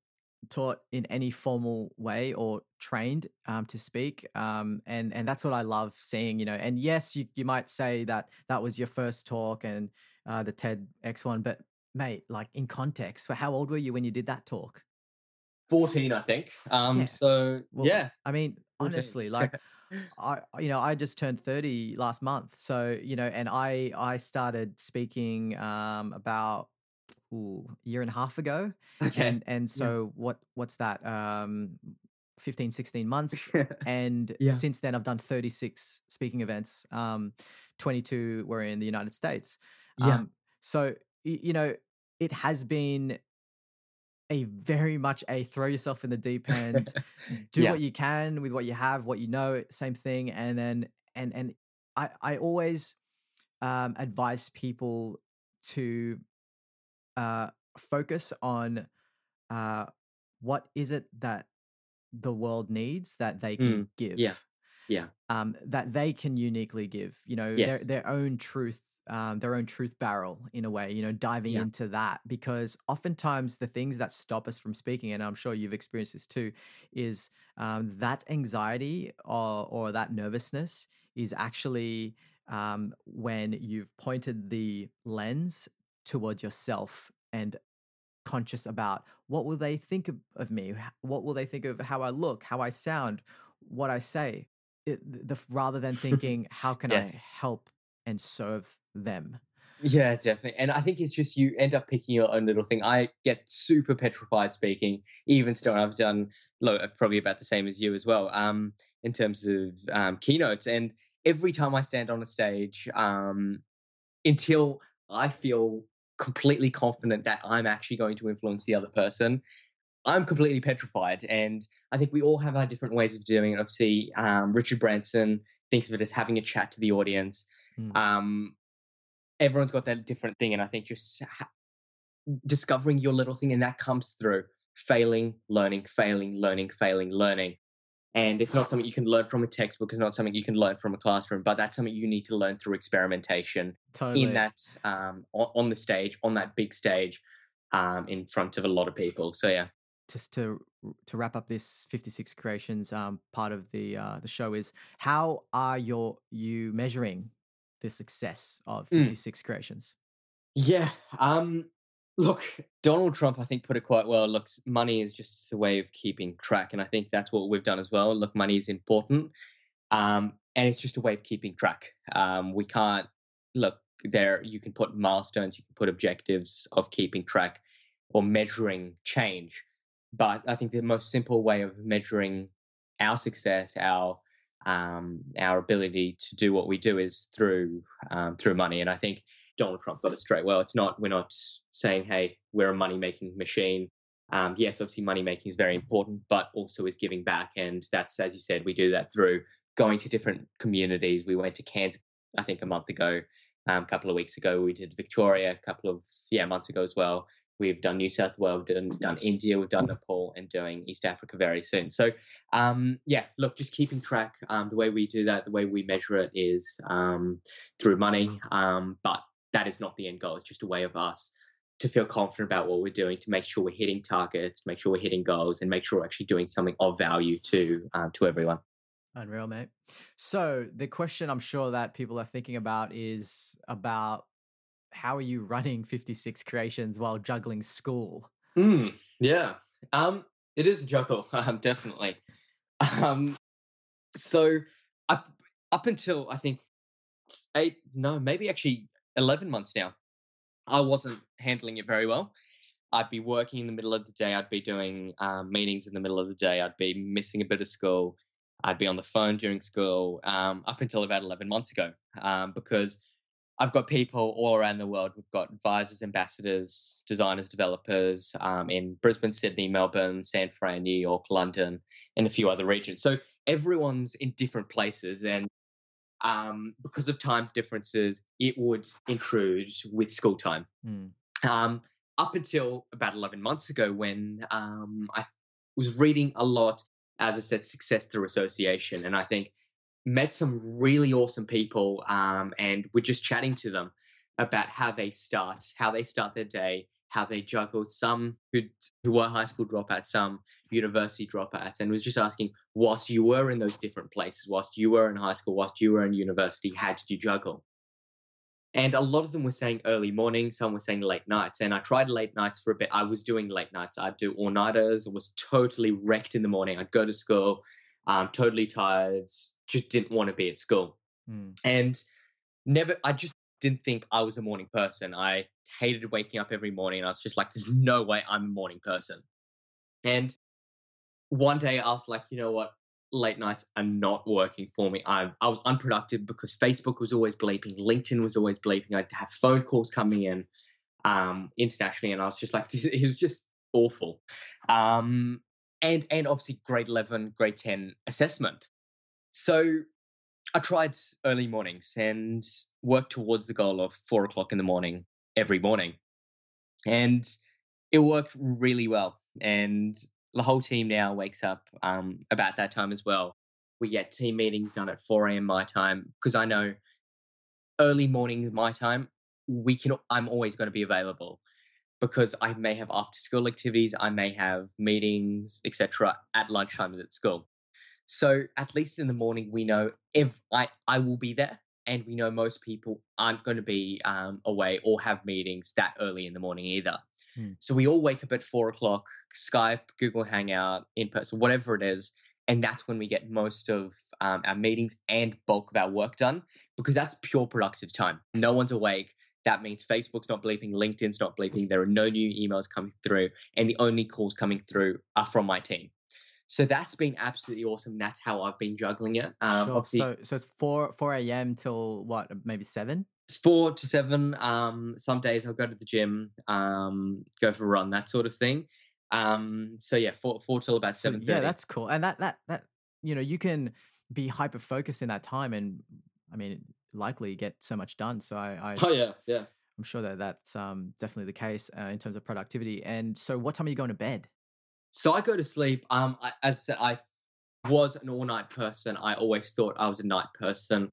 taught in any formal way or trained um, to speak, um, and and that's what I love seeing. You know, and yes, you you might say that that was your first talk and uh, the TEDx one, but mate, like in context, for how old were you when you did that talk? 14, I think. Um, Yeah. so Well, yeah, I mean, honestly, like I, you know, I just turned 30 last month. So, you know, and I, I started speaking, um, about ooh, a year and a half ago. okay. And, and so what, what's that? Um, 15, 16 months. And Yeah. since then I've done 36 speaking events. Um, 22 were in the United States. Yeah. Um, so, you know, it has been a very much a throw yourself in the deep end do Yeah. what you can with what you have what you know same thing and then and and i i always um advise people to uh focus on uh what is it that the world needs that they can give yeah. Yeah. um that they can uniquely give you know Yes. their their own truth um, their own truth barrel in a way, you know, diving Yeah. into that because oftentimes the things that stop us from speaking, and I'm sure you've experienced this too, is um, that anxiety or, or that nervousness is actually um, when you've pointed the lens towards yourself and conscious about what will they think of, me, what will they think of how I look, how I sound, what I say, it, the, rather than thinking how can Yes. I help and serve them. Yeah, definitely. And I think it's just you end up picking your own little thing. I get super petrified speaking, even still. I've done lo- probably about the same as you as well, um, in terms of um, keynotes. And every time I stand on a stage, um, until I feel completely confident that I'm actually going to influence the other person, I'm completely petrified. And I think we all have our different ways of doing it. Obviously, um, Richard Branson thinks of it as having a chat to the audience. Mm. Um, everyone's got that different thing, and I think just ha- discovering your little thing, and that comes through failing, learning, failing, learning, failing, learning. And it's not something you can learn from a textbook. It's not something you can learn from a classroom, but that's something you need to learn through experimentation Totally. in that um, on, on the stage, on that big stage, um, in front of a lot of people. So yeah, just to to wrap up this 56 creations um, part of the uh, the show is how are your you measuring the success of Mm. 56 creations Yeah. Um look, Donald Trump I think put it quite well. Look, money is just a way of keeping track and I think that's what we've done as well. Look, money is important. Um and it's just a way of keeping track. Um we can't look there you can put milestones, you can put objectives of keeping track or measuring change. But I think the most simple way of measuring our success, our um, our ability to do what we do is through um, through money. And I think Donald Trump got it straight. Well, it's not. We're not saying, "Hey, we're a money making machine." Um, yes, obviously, money making is very important, but also is giving back, and that's as you said, we do that through going to different communities. We went to Cairns, I think, a month ago. Um, a couple of weeks ago, we did Victoria. A couple of yeah months ago as well. We've done New South Wales, we've done, done India, we've done Nepal, and doing East Africa very soon. So, um, yeah, look, just keeping track. Um, the way we do that, the way we measure it is um, through money, um, but that is not the end goal. It's just a way of us to feel confident about what we're doing, to make sure we're hitting targets, make sure we're hitting goals, and make sure we're actually doing something of value to um, to everyone. Unreal, mate. So the question I'm sure that people are thinking about is about how are you running 56 creations while juggling school? Mm, yeah, um, it is a juggle, um, definitely. Um, so up up until I think eight, no, maybe actually 11 months now, I wasn't handling it very well. I'd be working in the middle of the day. I'd be doing um, meetings in the middle of the day. I'd be missing a bit of school. I'd be on the phone during school um, up until about 11 months ago um, because I've got people all around the world. We've got advisors, ambassadors, designers, developers um, in Brisbane, Sydney, Melbourne, San Fran, New York, London, and a few other regions. So everyone's in different places. And um, because of time differences, it would intrude with school time. Mm. Um, up until about 11 months ago, when um, I was reading a lot, as I said, success through association. And I think met some really awesome people um, and we're just chatting to them about how they start, how they start their day, how they juggled some who who were high school dropouts, some university dropouts, and was just asking, whilst you were in those different places, whilst you were in high school, whilst you were in university, how did you juggle? And a lot of them were saying early mornings, some were saying late nights. And I tried late nights for a bit. I was doing late nights. I'd do all nighters, was totally wrecked in the morning. I'd go to school, um, totally tired, just didn't want to be at school. Mm. And never, I just didn't think I was a morning person. I hated waking up every morning. I was just like, there's no way I'm a morning person. And one day I was like, you know what? Late nights are not working for me. I, I was unproductive because Facebook was always bleeping, LinkedIn was always bleeping. I'd have phone calls coming in um, internationally, and I was just like, it was just awful. Um, and and obviously grade eleven, grade ten assessment. So I tried early mornings and worked towards the goal of four o'clock in the morning every morning. And it worked really well. And the whole team now wakes up um, about that time as well. We get team meetings done at 4 a.m. my time because I know early mornings my time, we can I'm always going to be available because I may have after school activities, I may have meetings, etc. at lunchtimes at school. So at least in the morning, we know if I, I will be there and we know most people aren't going to be um, away or have meetings that early in the morning either. Hmm. So we all wake up at four o'clock, Skype, Google Hangout, in person, whatever it is. And that's when we get most of um, our meetings and bulk of our work done because that's pure productive time. No one's awake. That means Facebook's not bleeping, LinkedIn's not bleeping. There are no new emails coming through, and the only calls coming through are from my team. So that's been absolutely awesome. That's how I've been juggling it. Um, sure. Obviously, So so it's four four a.m. till what maybe seven. it's four to seven. Um, some days I'll go to the gym, um, go for a run, that sort of thing. Um, so yeah, four four till about So, seven. yeah, that's cool. And that that that you know you can be hyper focused in that time, and I mean likely get so much done. So I, I Oh yeah, yeah. I'm sure that that's um definitely the case uh, in terms of productivity. And so, what time are you going to bed? So I go to sleep. Um, I, as I said, I was an all night person. I always thought I was a night person.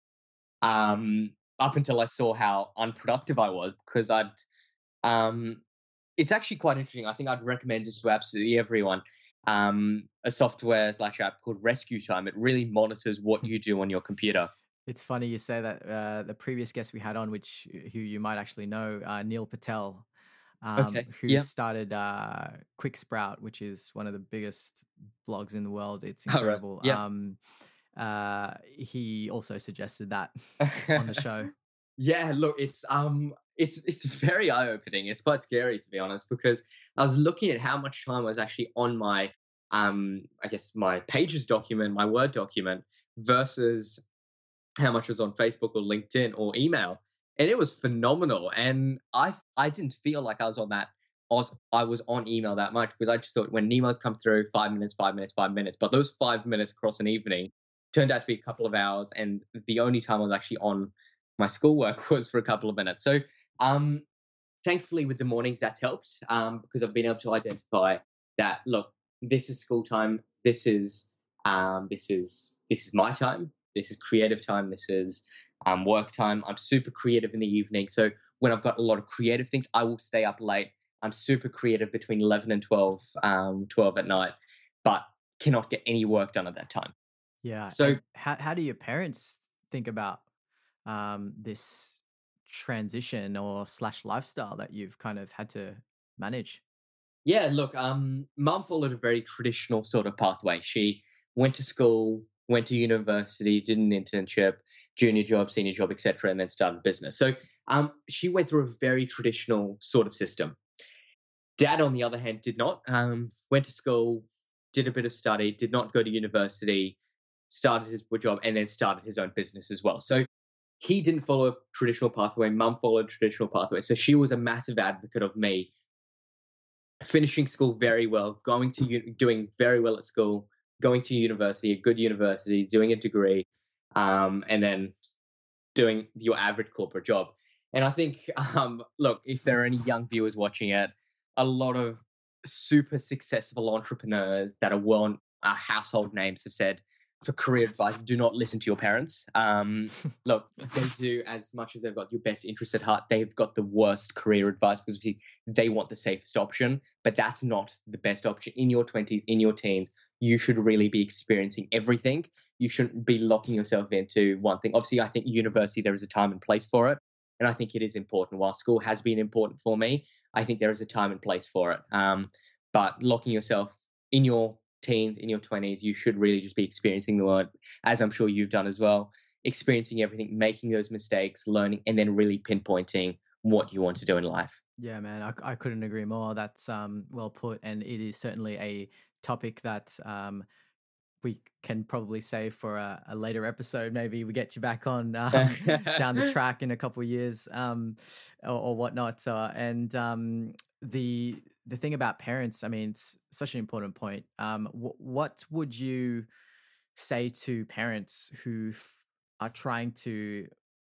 Um, up until I saw how unproductive I was, because I'd, um, it's actually quite interesting. I think I'd recommend this to absolutely everyone. Um, a software slash app called Rescue Time. It really monitors what you do on your computer. It's funny you say that. Uh, the previous guest we had on, which who you might actually know, uh, Neil Patel, um, Okay, who started uh, Quick Sprout, which is one of the biggest blogs in the world. It's right, incredible. yeah. Um, uh, he also suggested that on the show. Yeah, look, it's um, it's it's very eye opening. It's quite scary to be honest because I was looking at how much time I was actually on my um, I guess my Pages document, my Word document, versus how much was on Facebook or LinkedIn or email, and it was phenomenal. And I I didn't feel like I was on that. I was, I was on email that much because I just thought when emails come through, five minutes, five minutes, five minutes. But those five minutes across an evening turned out to be a couple of hours, and the only time I was actually on my schoolwork was for a couple of minutes. So um, thankfully, with the mornings, that's helped um, because I've been able to identify that look, this is school time. This is um, this is this is my time. This is creative time. This is um, work time. I'm super creative in the evening. So when I've got a lot of creative things, I will stay up late. I'm super creative between 11 and 12, um, 12 at night, but cannot get any work done at that time. Yeah. So- how how do your parents think about um, this transition or slash lifestyle that you've kind of had to manage? Yeah, look, um, mum followed a very traditional sort of pathway. She went to school, went to university, did an internship, junior job, senior job, etc., and then started business. So um, she went through a very traditional sort of system. Dad, on the other hand, did not. Um, went to school, did a bit of study, did not go to university, started his job, and then started his own business as well. So he didn't follow a traditional pathway. Mum followed traditional pathway. So she was a massive advocate of me finishing school very well, going to doing very well at school, going to university, a good university, doing a degree, um, and then doing your average corporate job. And I think, um, look, if there are any young viewers watching it, a lot of super successful entrepreneurs that are well uh, household names have said for career advice, do not listen to your parents. Um, look, they do as much as they've got your best interest at heart. They've got the worst career advice because they want the safest option, but that's not the best option in your twenties, in your teens. You should really be experiencing everything. You shouldn't be locking yourself into one thing. Obviously, I think university there is a time and place for it, and I think it is important. While school has been important for me, I think there is a time and place for it. Um, but locking yourself in your teens, in your 20s, you should really just be experiencing the world, as I'm sure you've done as well, experiencing everything, making those mistakes, learning, and then really pinpointing what you want to do in life. Yeah, man, I, I couldn't agree more. That's um, well put, and it is certainly a topic that um, we can probably save for a, a later episode. Maybe we get you back on um, down the track in a couple of years um, or, or whatnot. Uh, and um, the the thing about parents, I mean, it's such an important point. Um, wh- what would you say to parents who f- are trying to,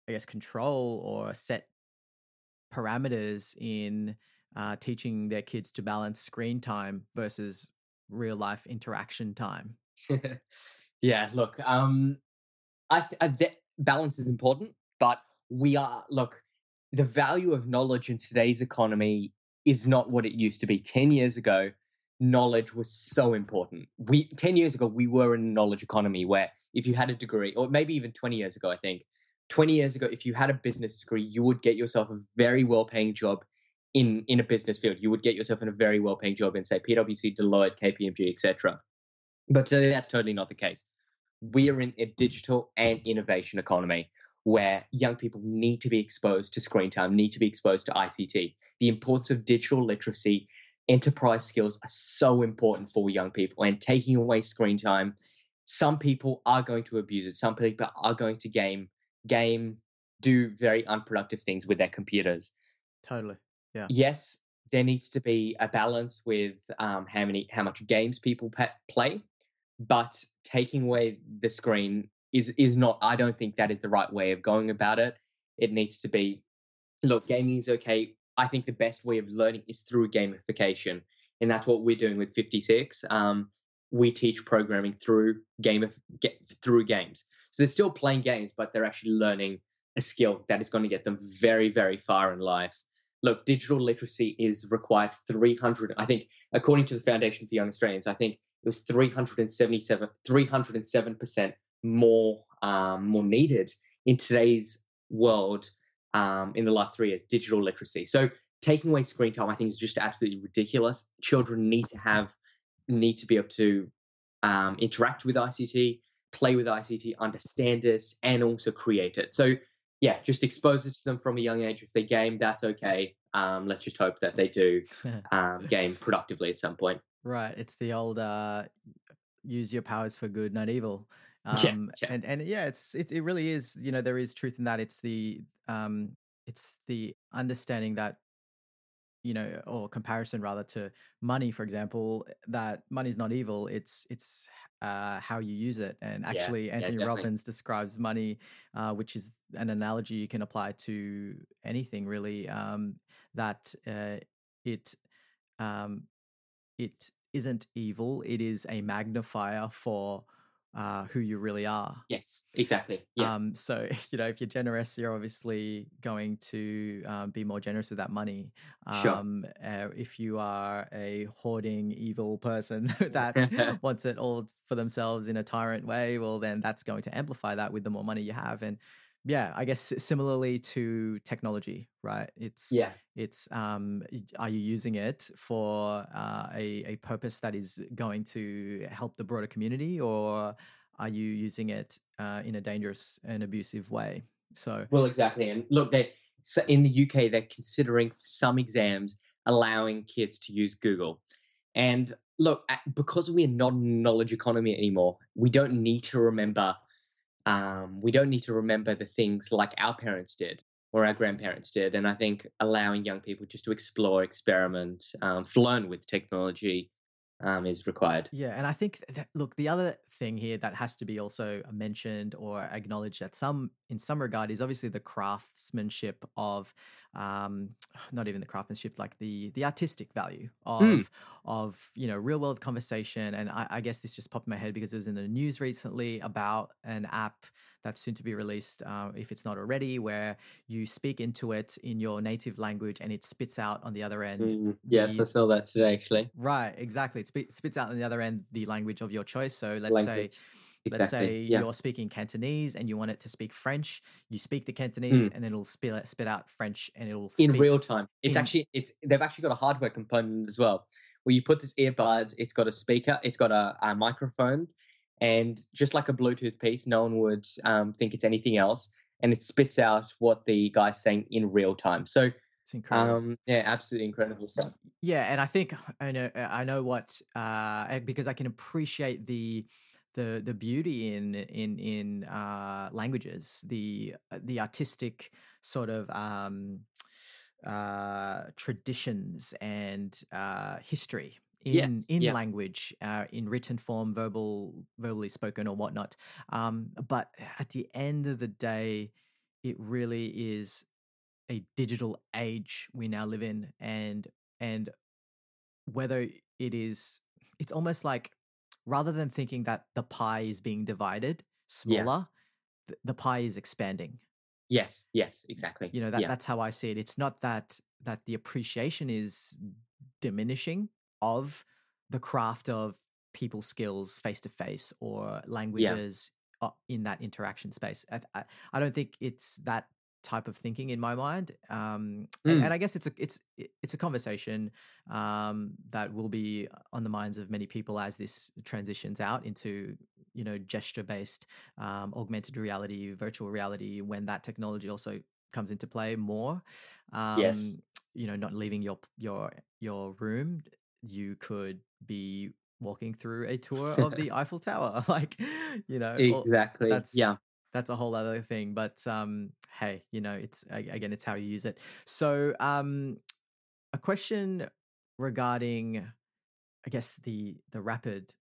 I guess, control or set parameters in uh, teaching their kids to balance screen time versus real life interaction time? yeah, look, um, I, th- I th- balance is important, but we are look. The value of knowledge in today's economy is not what it used to be. Ten years ago, knowledge was so important. We ten years ago we were in a knowledge economy where if you had a degree, or maybe even twenty years ago, I think twenty years ago, if you had a business degree, you would get yourself a very well paying job in in a business field. You would get yourself in a very well paying job in say PwC, Deloitte, KPMG, etc. But today that's totally not the case. We are in a digital and innovation economy where young people need to be exposed to screen time, need to be exposed to ICT. The importance of digital literacy, enterprise skills are so important for young people, and taking away screen time. Some people are going to abuse it. Some people are going to game, game, do very unproductive things with their computers. Totally. Yeah. Yes, there needs to be a balance with um, how many, how much games people play, but taking away the screen is is not i don't think that is the right way of going about it. It needs to be look gaming is okay. I think the best way of learning is through gamification and that's what we're doing with 56 um, we teach programming through game get, through games. So they're still playing games but they're actually learning a skill that is going to get them very very far in life. Look digital literacy is required 300 i think according to the foundation for young australians i think it was 377 307% more um, more needed in today's world um, in the last three years digital literacy. So taking away screen time i think is just absolutely ridiculous. Children need to have need to be able to um, interact with ict play with ict understand it and also create it. So yeah just expose it to them from a young age. If they game that's okay. Um, let's just hope that they do um, game productively at some point. Right it's the old uh, use your powers for good not evil um, Yeah, yeah. and and yeah it's it, it really is you know there is truth in that it's the um it's the understanding that you know, or comparison rather to money, for example, that money is not evil. It's it's uh, how you use it. And actually, yeah, Anthony. Robbins describes money, uh, which is an analogy you can apply to anything really. Um, that uh, it um, it isn't evil. It is a magnifier for uh, who you really are. Yes, exactly. Yeah. Um, so you know, if you're generous, you're obviously going to um, be more generous with that money. Sure. Um, uh, if you are a hoarding, evil person that wants it all for themselves in a tyrant way, well, then that's going to amplify that with the more money you have. And yeah, I guess similarly to technology, right? It's yeah. it's um, are you using it for uh, a a purpose that is going to help the broader community, or are you using it uh, in a dangerous and abusive way? So Well, exactly. And look, they so in the UK they're considering some exams allowing kids to use Google. And look, because we're not a knowledge economy anymore, we don't need to remember. Um, we don't need to remember the things like our parents did or our grandparents did. And I think allowing young people just to explore, experiment, um, learn with technology um, is required. Yeah, and I think that look, the other thing here that has to be also mentioned or acknowledged at some in some regard is obviously the craftsmanship of um not even the craftsmanship like the the artistic value of Mm. of you know real world conversation and I, I guess this just popped in my head because it was in the news recently about an app that's soon to be released uh, if it's not already where you speak into it in your native language and it spits out on the other end Mm, yes, the- I saw that today actually. Right, exactly. It spit, spits out on the other end the language of your choice. So let's say Language. let's say Yeah. you're speaking Cantonese and you want it to speak French. You speak the Cantonese Mm. and then it'll spit spit out French and it'll in real time. It's in- actually it's they've actually got a hardware component as well, where you put this earbuds. It's got a speaker. It's got a, a microphone, and just like a Bluetooth piece, no one would um, think it's anything else, and it spits out what the guy's saying in real time. So It's incredible. um, yeah, absolutely incredible stuff. Yeah, and I think I know I know what uh because I can appreciate the the the beauty in in in uh languages, the the artistic sort of um uh traditions and uh history in Yes, in yeah. language uh in written form verbal verbally spoken or whatnot um but at the end of the day it really is a digital age we now live in and and whether it is it's almost like rather than thinking that the pie is being divided Yeah. smaller th- the pie is expanding Yes, yes, exactly. you know that yeah. that's how i see it it's not that that the appreciation is diminishing of the craft of people skills face to face or languages uh, in that interaction space I, I, I don't think it's that type of thinking in my mind um and, Mm. and i guess it's a it's it's a conversation um that will be on the minds of many people as this transitions out into you know gesture based um, augmented reality virtual reality when that technology also comes into play more um Yes. you know not leaving your your your room you could be walking through a tour of the eiffel tower like you know exactly. that's yeah. that's a whole other thing but um hey you know it's again it's how you use it so um a question regarding i guess the the rapid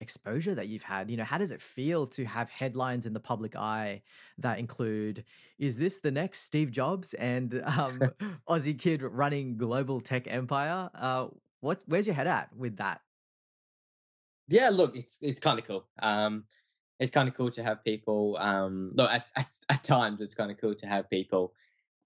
exposure that you've had you know how does it feel to have headlines in the public eye that include is this the next steve jobs and um aussie kid running global tech empire uh what's where's your head at with that? Yeah look it's it's kind of cool. Um it's kind of cool to have people um look at, at, at times it's kind of cool to have people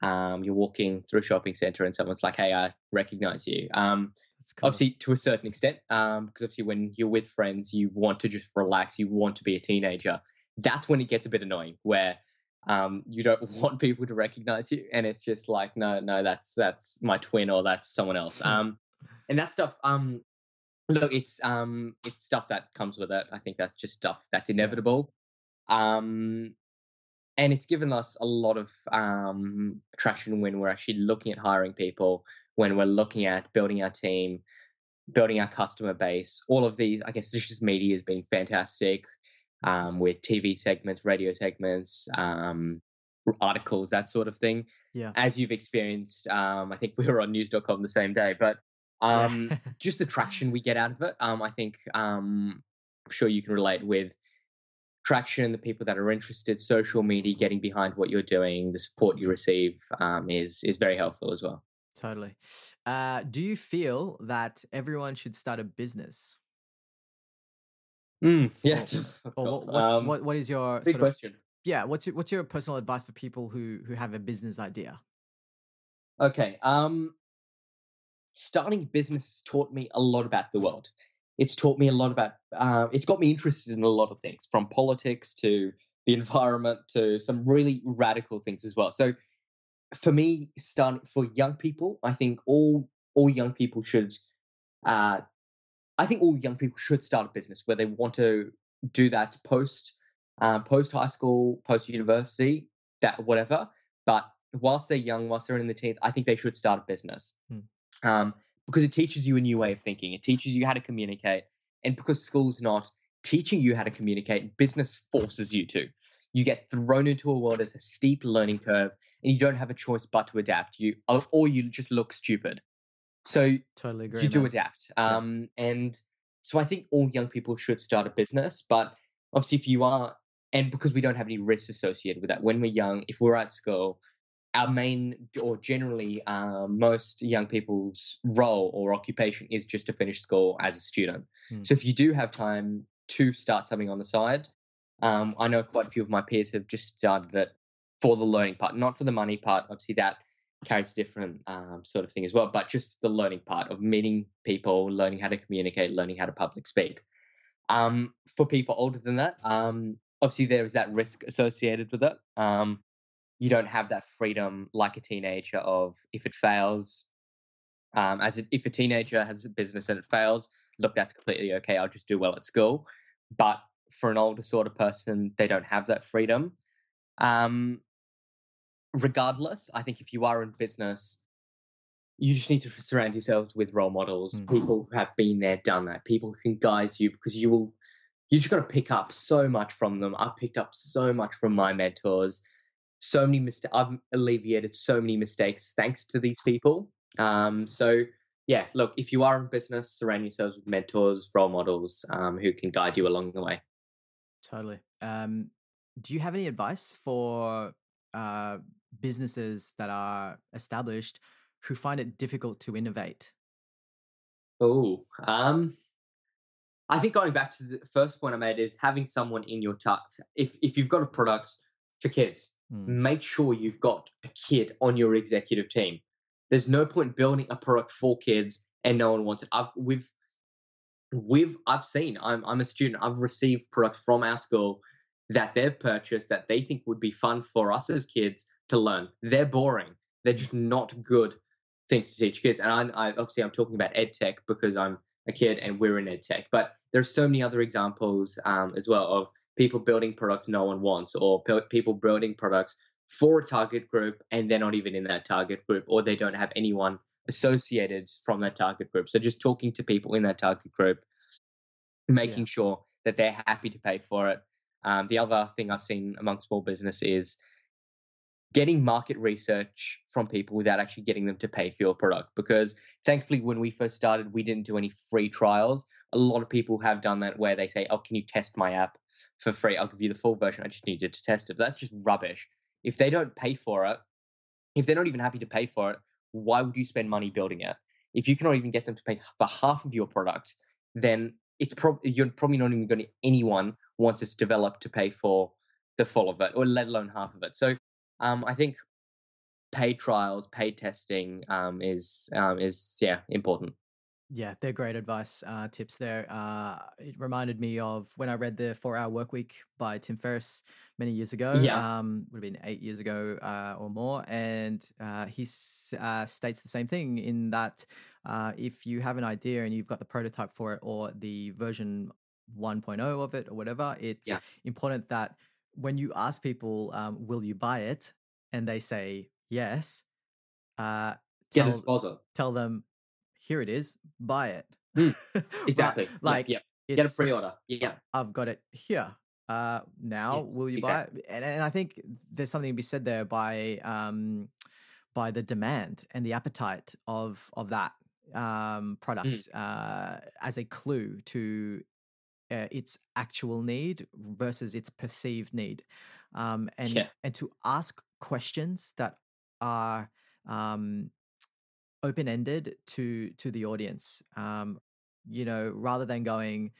um you're walking through a shopping center and someone's like hey i recognize you. Um cool. obviously to a certain extent um because obviously when you're with friends you want to just relax you want to be a teenager. That's when it gets a bit annoying where um you don't want people to recognize you and it's just like no no that's that's my twin or that's someone else. Um and that stuff um look it's um it's stuff that comes with it i think that's just stuff that's inevitable um and it's given us a lot of um traction when we're actually looking at hiring people when we're looking at building our team building our customer base all of these i guess this just media has been fantastic um with tv segments radio segments um articles, that sort of thing. Yeah. As you've experienced, um, I think we were on news.com the same day, but. Um, just the traction we get out of it. Um, I think um, I'm sure you can relate with traction, and the people that are interested, social media, getting behind what you're doing, the support you receive um, is is very helpful as well. Totally. Uh, do you feel that everyone should start a business? Mm, yeah. Or what, what, Um, what, what is your big sort of, question. yeah, what's your, what's your personal advice for people who, who have a business idea? Okay. Um, starting business has taught me a lot about the world. It's taught me a lot about. Uh, it's got me interested in a lot of things, from politics to the environment to some really radical things as well. So, for me, starting for young people, I think all all young people should. Uh, I think all young people should start a business where they want to do that post uh, post high school, post university, that whatever. But whilst they're young, whilst they're in the teens, I think they should start a business Hmm. Um, because it teaches you a new way of thinking. It teaches you how to communicate, and because school's not teaching you how to communicate, business forces you to. You get thrown into a world that's a steep learning curve, and you don't have a choice but to adapt. You or- you just look stupid. So Totally agree. you do man. adapt. Yeah. Um, and so I think all young people should start a business, but obviously if you are, and because we don't have any risks associated with that, when we're young, if we're at school, our main or generally uh, most young people's role or occupation is just to finish school as a student. Mm. So if you do have time to start something on the side, um, I know quite a few of my peers have just started it for the learning part, not for the money part. Obviously, that carries a different um, sort of thing as well, but just the learning part of meeting people, learning how to communicate, learning how to public speak. Um, for people older than that, um, obviously there is that risk associated with it. Um, you don't have that freedom like a teenager of if it fails. Um, as it, if a teenager has a business and it fails, look, that's completely okay. I'll just do well at school. But for an older sort of person, they don't have that freedom. Um, regardless, I think if you are in business, you just need to surround yourselves with role models, Mm. people who have been there, done that, people who can guide you because you will. You just got to pick up so much from them. I've picked up so much from my mentors. So many mistakes. I've alleviated so many mistakes thanks to these people. Um, so yeah, look, if you are in business, surround yourselves with mentors, role models um, who can guide you along the way. Totally. Um, do you have any advice for uh, businesses that are established who find it difficult to innovate? Oh, um, I think going back to the first point I made is having someone in your tuck. If if you've got a product for kids, Mm. make sure you've got a kid on your executive team. There's no point building a product for kids and no one wants it. I've we've we've I've seen. I'm I'm a student. I've received products from our school that they've purchased that they think would be fun for us as kids to learn. They're boring. They're just not good things to teach kids. And I, I obviously I'm talking about ed tech because I'm a kid and we're in ed tech. But there are so many other examples um, as well of people building products no one wants, or pe- people building products for a target group and they're not even in that target group, or they don't have anyone associated from that target group. So just talking to people in that target group, making sure that they're happy to pay for it. Um, the other thing I've seen among small business is getting market research from people without actually getting them to pay for your product. Because thankfully, when we first started, we didn't do any free trials. A lot of people have done that where they say, Oh, can you test my app for free? I'll give you the full version. I just need you to test it. That's just rubbish. If they don't pay for it, if they're not even happy to pay for it, why would you spend money building it? If you cannot even get them to pay for half of your product, then it's you're probably not even going to anyone once it's developed to pay for the full of it, or let alone half of it. So um, I think paid trials, paid testing um, is um, is yeah important. Yeah, they're great advice uh, tips there. Uh, it reminded me of when I read the Four Hour Work Week by Tim Ferriss many years ago. Yeah. um, would have been eight years ago uh, or more, and uh, he uh, states the same thing in that uh, if you have an idea and you've got the prototype for it or the version 1.0 of it or whatever, it's Yeah. important that when you ask people, um, "Will you buy it?" and they say yes, uh, Get a tell, tell them, here it is, buy it. Mm, Exactly. Like Get a pre-order. Yeah. I've got it here. uh, now, Yes, will you exactly. buy it? And, and I think there's something to be said there by um, by the demand and the appetite of of that um, products uh, as a clue to uh, its actual need versus its perceived need, um, and Yeah. and to ask questions that are um, open ended to to the audience. Um, you know, rather than going,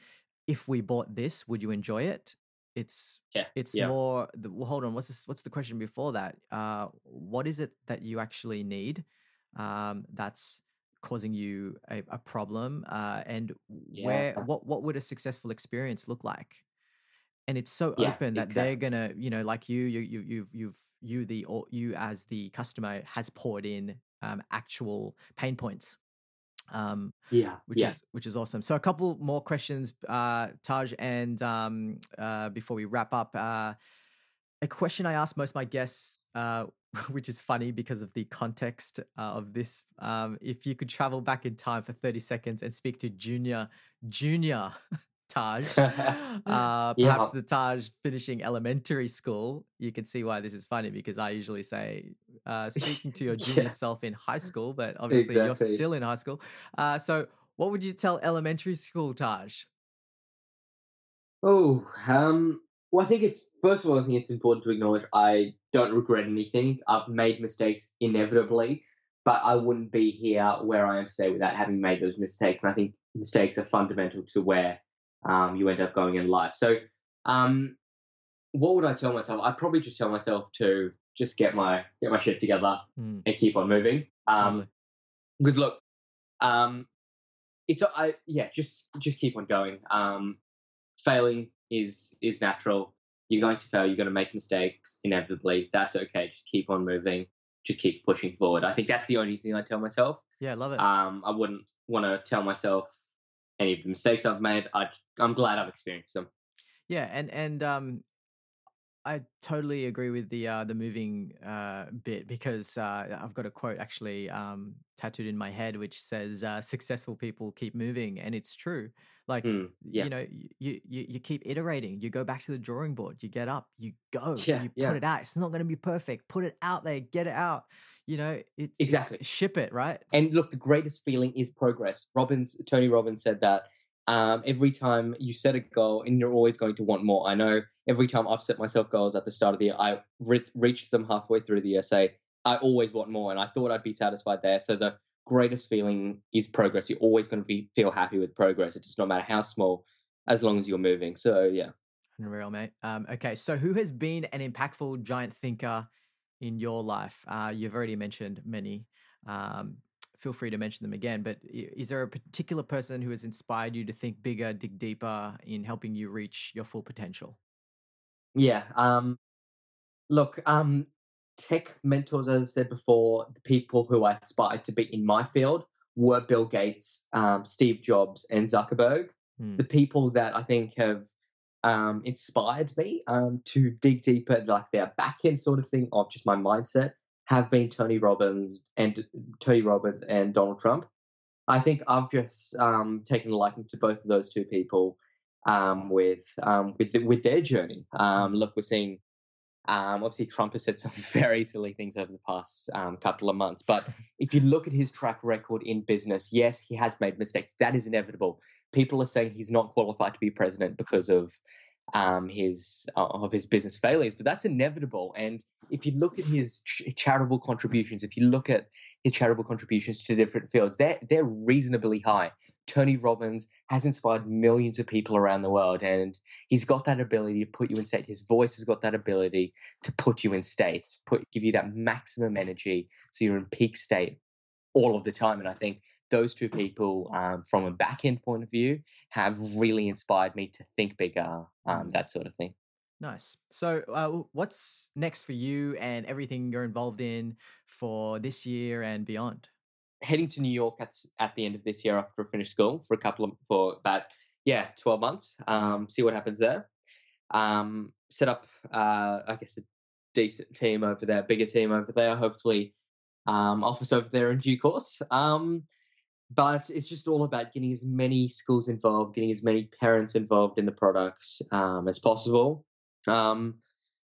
if we bought this, would you enjoy it? It's Yeah, it's yeah. more. The, well, hold on, what's this? What's the question before that? Uh, what is it that you actually need? Um, that's causing you a, a problem, uh, and where what what would a successful experience look like? and it's so Yeah, open that they're gonna you know like you you you you've you've you the or you as the customer has poured in um, actual pain points um Yeah. which yeah. is which is awesome so a couple more questions uh taj and um uh before we wrap up uh a question i ask most of my guests uh which is funny because of the context uh, of this um if you could travel back in time for 30 seconds and speak to junior junior taj uh, Yeah. perhaps the Taj finishing elementary school, you can see why this is funny because I usually say uh, speaking to your junior Yeah. self in high school, but obviously you're still in high school. Uh, so, what would you tell elementary school Taj? Oh, um, well, I think it's first of all, I think it's important to acknowledge I don't regret anything. I've made mistakes inevitably, but I wouldn't be here where I am today without having made those mistakes. And I think mistakes are fundamental to where um, you end up going in life. So, um, what would I tell myself? I'd probably just tell myself to just get my get my shit together Mm, and keep on moving. Um, totally. because look, um, it's I yeah, just just keep on going. Um, failing is is natural. You're going to fail. You're going to make mistakes inevitably. That's okay. Just keep on moving. Just keep pushing forward. I think that's the only thing I tell myself. Yeah, I love it. Um, I wouldn't want to tell myself any of the mistakes I've made. I I'm glad I've experienced them. Yeah, and and um, I totally agree with the uh, the moving uh, bit because uh, I've got a quote actually um, tattooed in my head which says uh, "successful people keep moving," and it's true. Like Mm, yeah. you know, you, you you keep iterating. You go back to the drawing board. You get up. You go. Yeah, you yeah. put it out. It's not going to be perfect. Put it out there. Get it out. You know, it's, it's Exactly. ship it right. And look, the greatest feeling is progress. Robbins, Tony Robbins said that um, every time you set a goal, and you're always going to want more. I know every time I've set myself goals at the start of the year, I re- reached them halfway through the year. essay. I always want more, and I thought I'd be satisfied there. So the greatest feeling is progress. You're always going to be feel happy with progress. It does not matter how small, as long as you're moving. So yeah. Unreal, mate. Um, okay, so who has been an impactful giant thinker in your life? Uh, you've already mentioned many. Um, feel free to mention them again. But is there a particular person who has inspired you to think bigger, dig deeper in helping you reach your full potential? Yeah. Um, look, um, tech mentors, as I said before, the people who I aspired to be in my field were Bill Gates, um, Steve Jobs, and Zuckerberg. Hmm. The people that I think have um, inspired me um, to dig deeper, like their back end sort of thing of just my mindset, have been Tony Robbins and Tony Robbins and Donald Trump. I think I've just um, taken a liking to both of those two people um, with um, with with their journey. Um, look, we're seeing um, obviously Trump has said some very silly things over the past um, couple of months, but if you look at his track record in business, yes, he has made mistakes. That is inevitable. People are saying he's not qualified to be president because of um, his uh, of his business failures, but that's inevitable. And if you look at his ch- charitable contributions, if you look at his charitable contributions to different fields, they're they're reasonably high. Tony Robbins has inspired millions of people around the world, and he's got that ability to put you in state. His voice has got that ability to put you in state, put give you that maximum energy, so you're in peak state all of the time. And I think those two people, um, from a back end point of view, have really inspired me to think bigger, um, that sort of thing. Nice. So, uh, what's next for you and everything you're involved in for this year and beyond? Heading to New York at at the end of this year after I finish school for a couple of for about yeah twelve months. Um, see what happens there. Um, set up uh, I guess a decent team over there, bigger team over there. Hopefully, um, office over there in due course. Um, but it's just all about getting as many schools involved, getting as many parents involved in the products um, as possible. Um,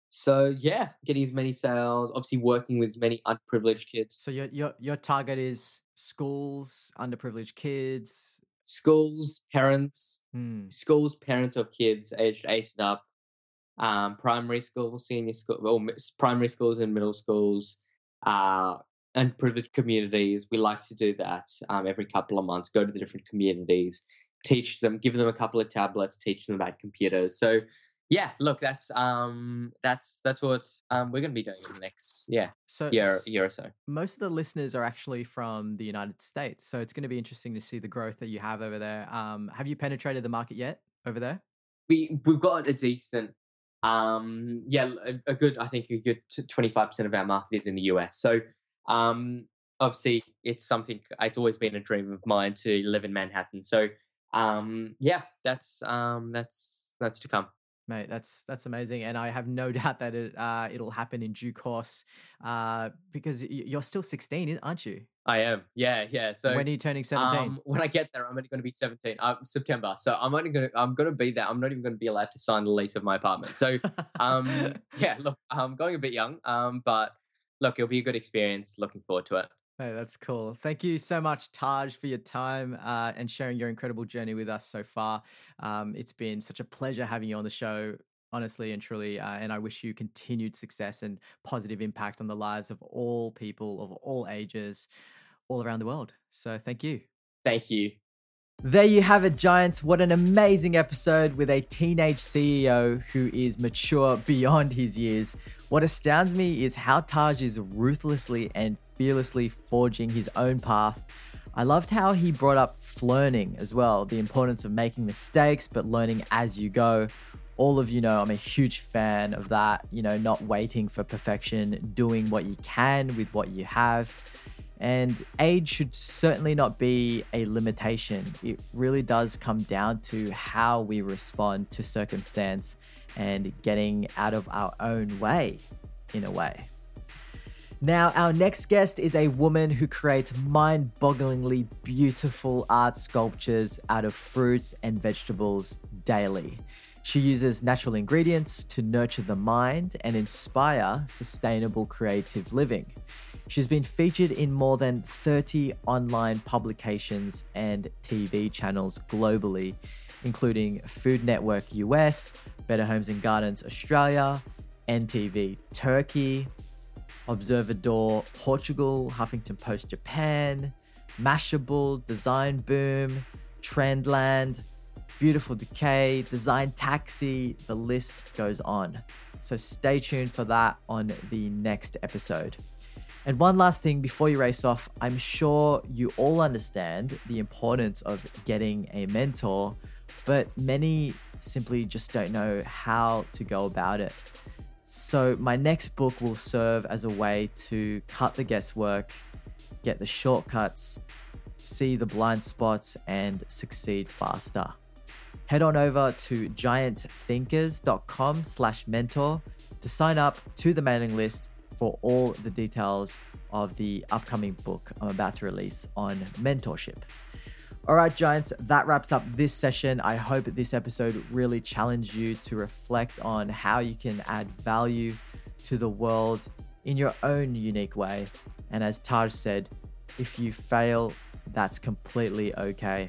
so yeah, getting as many sales, obviously working with as many underprivileged kids. So your your your target is schools, underprivileged kids. Schools, parents, Hmm. schools, parents of kids aged eight and up, um, primary schools, senior school, well, primary schools and middle schools, uh, and privileged communities. We like to do that um, every couple of months. Go to the different communities, teach them, give them a couple of tablets, teach them about computers. So, yeah, look, that's um, that's that's what um, we're going to be doing in the next yeah So year year or so. most of the listeners are actually from the United States, so it's going to be interesting to see the growth that you have over there. Um, have you penetrated the market yet over there? we we've got a decent um yeah a, a good i think a good 25% of our market is in the us so um obviously it's something it's always been a dream of mine to live in manhattan so um yeah that's um that's that's to come Mate, that's that's amazing, and I have no doubt that it uh, it'll happen in due course. Uh, because you're still 16, aren't you? i am yeah yeah so when are you turning 17? um, when I get there, I'm only going to be 17, uh, September. So I'm only going to, I'm going to be there. I'm not even going to be allowed to sign the lease of my apartment. So um yeah look i'm going a bit young um but look it'll be a good experience looking forward to it Hey, that's cool. Thank you so much, Taj, for your time uh, and sharing your incredible journey with us so far. Um, it's been such a pleasure having you on the show, honestly and truly. Uh, and I wish you continued success and positive impact on the lives of all people of all ages all around the world. So thank you. thank you There you have it, Giants. What an amazing episode with a teenage CEO who is mature beyond his years. What astounds me is how Taj is ruthlessly and fearlessly forging his own path. I loved how he brought up learning as well, the importance of making mistakes but learning as you go. All of you know I'm a huge fan of that, you know, not waiting for perfection, doing what you can with what you have. And age should certainly not be a limitation. It really does come down to how we respond to circumstance and getting out of our own way, in a way. Now, our next guest is a woman who creates mind bogglingly beautiful art sculptures out of fruits and vegetables daily. She uses natural ingredients to nurture the mind and inspire sustainable creative living. She's been featured in more than 30 online publications and TV channels globally, including Food Network US, Better Homes and Gardens Australia, NTV Turkey, Observador Portugal, Huffington Post Japan, Mashable, Design Boom, Trendland, Beautiful Decay, Design Taxi, the list goes on. So stay tuned for that on the next episode. And one last thing before you race off, I'm sure you all understand the importance of getting a mentor, but many simply just don't know how to go about it. So, my next book will serve as a way to cut the guesswork, get the shortcuts, see the blind spots, and succeed faster. Head on over to giantthinkers.com slash mentor to sign up to the mailing list for all the details of the upcoming book I'm about to release on mentorship. All right, Giants, that wraps up this session. I hope this episode really challenged you to reflect on how you can add value to the world in your own unique way. And as Taj said, if you fail, that's completely okay.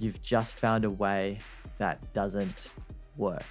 You've just found a way that doesn't work.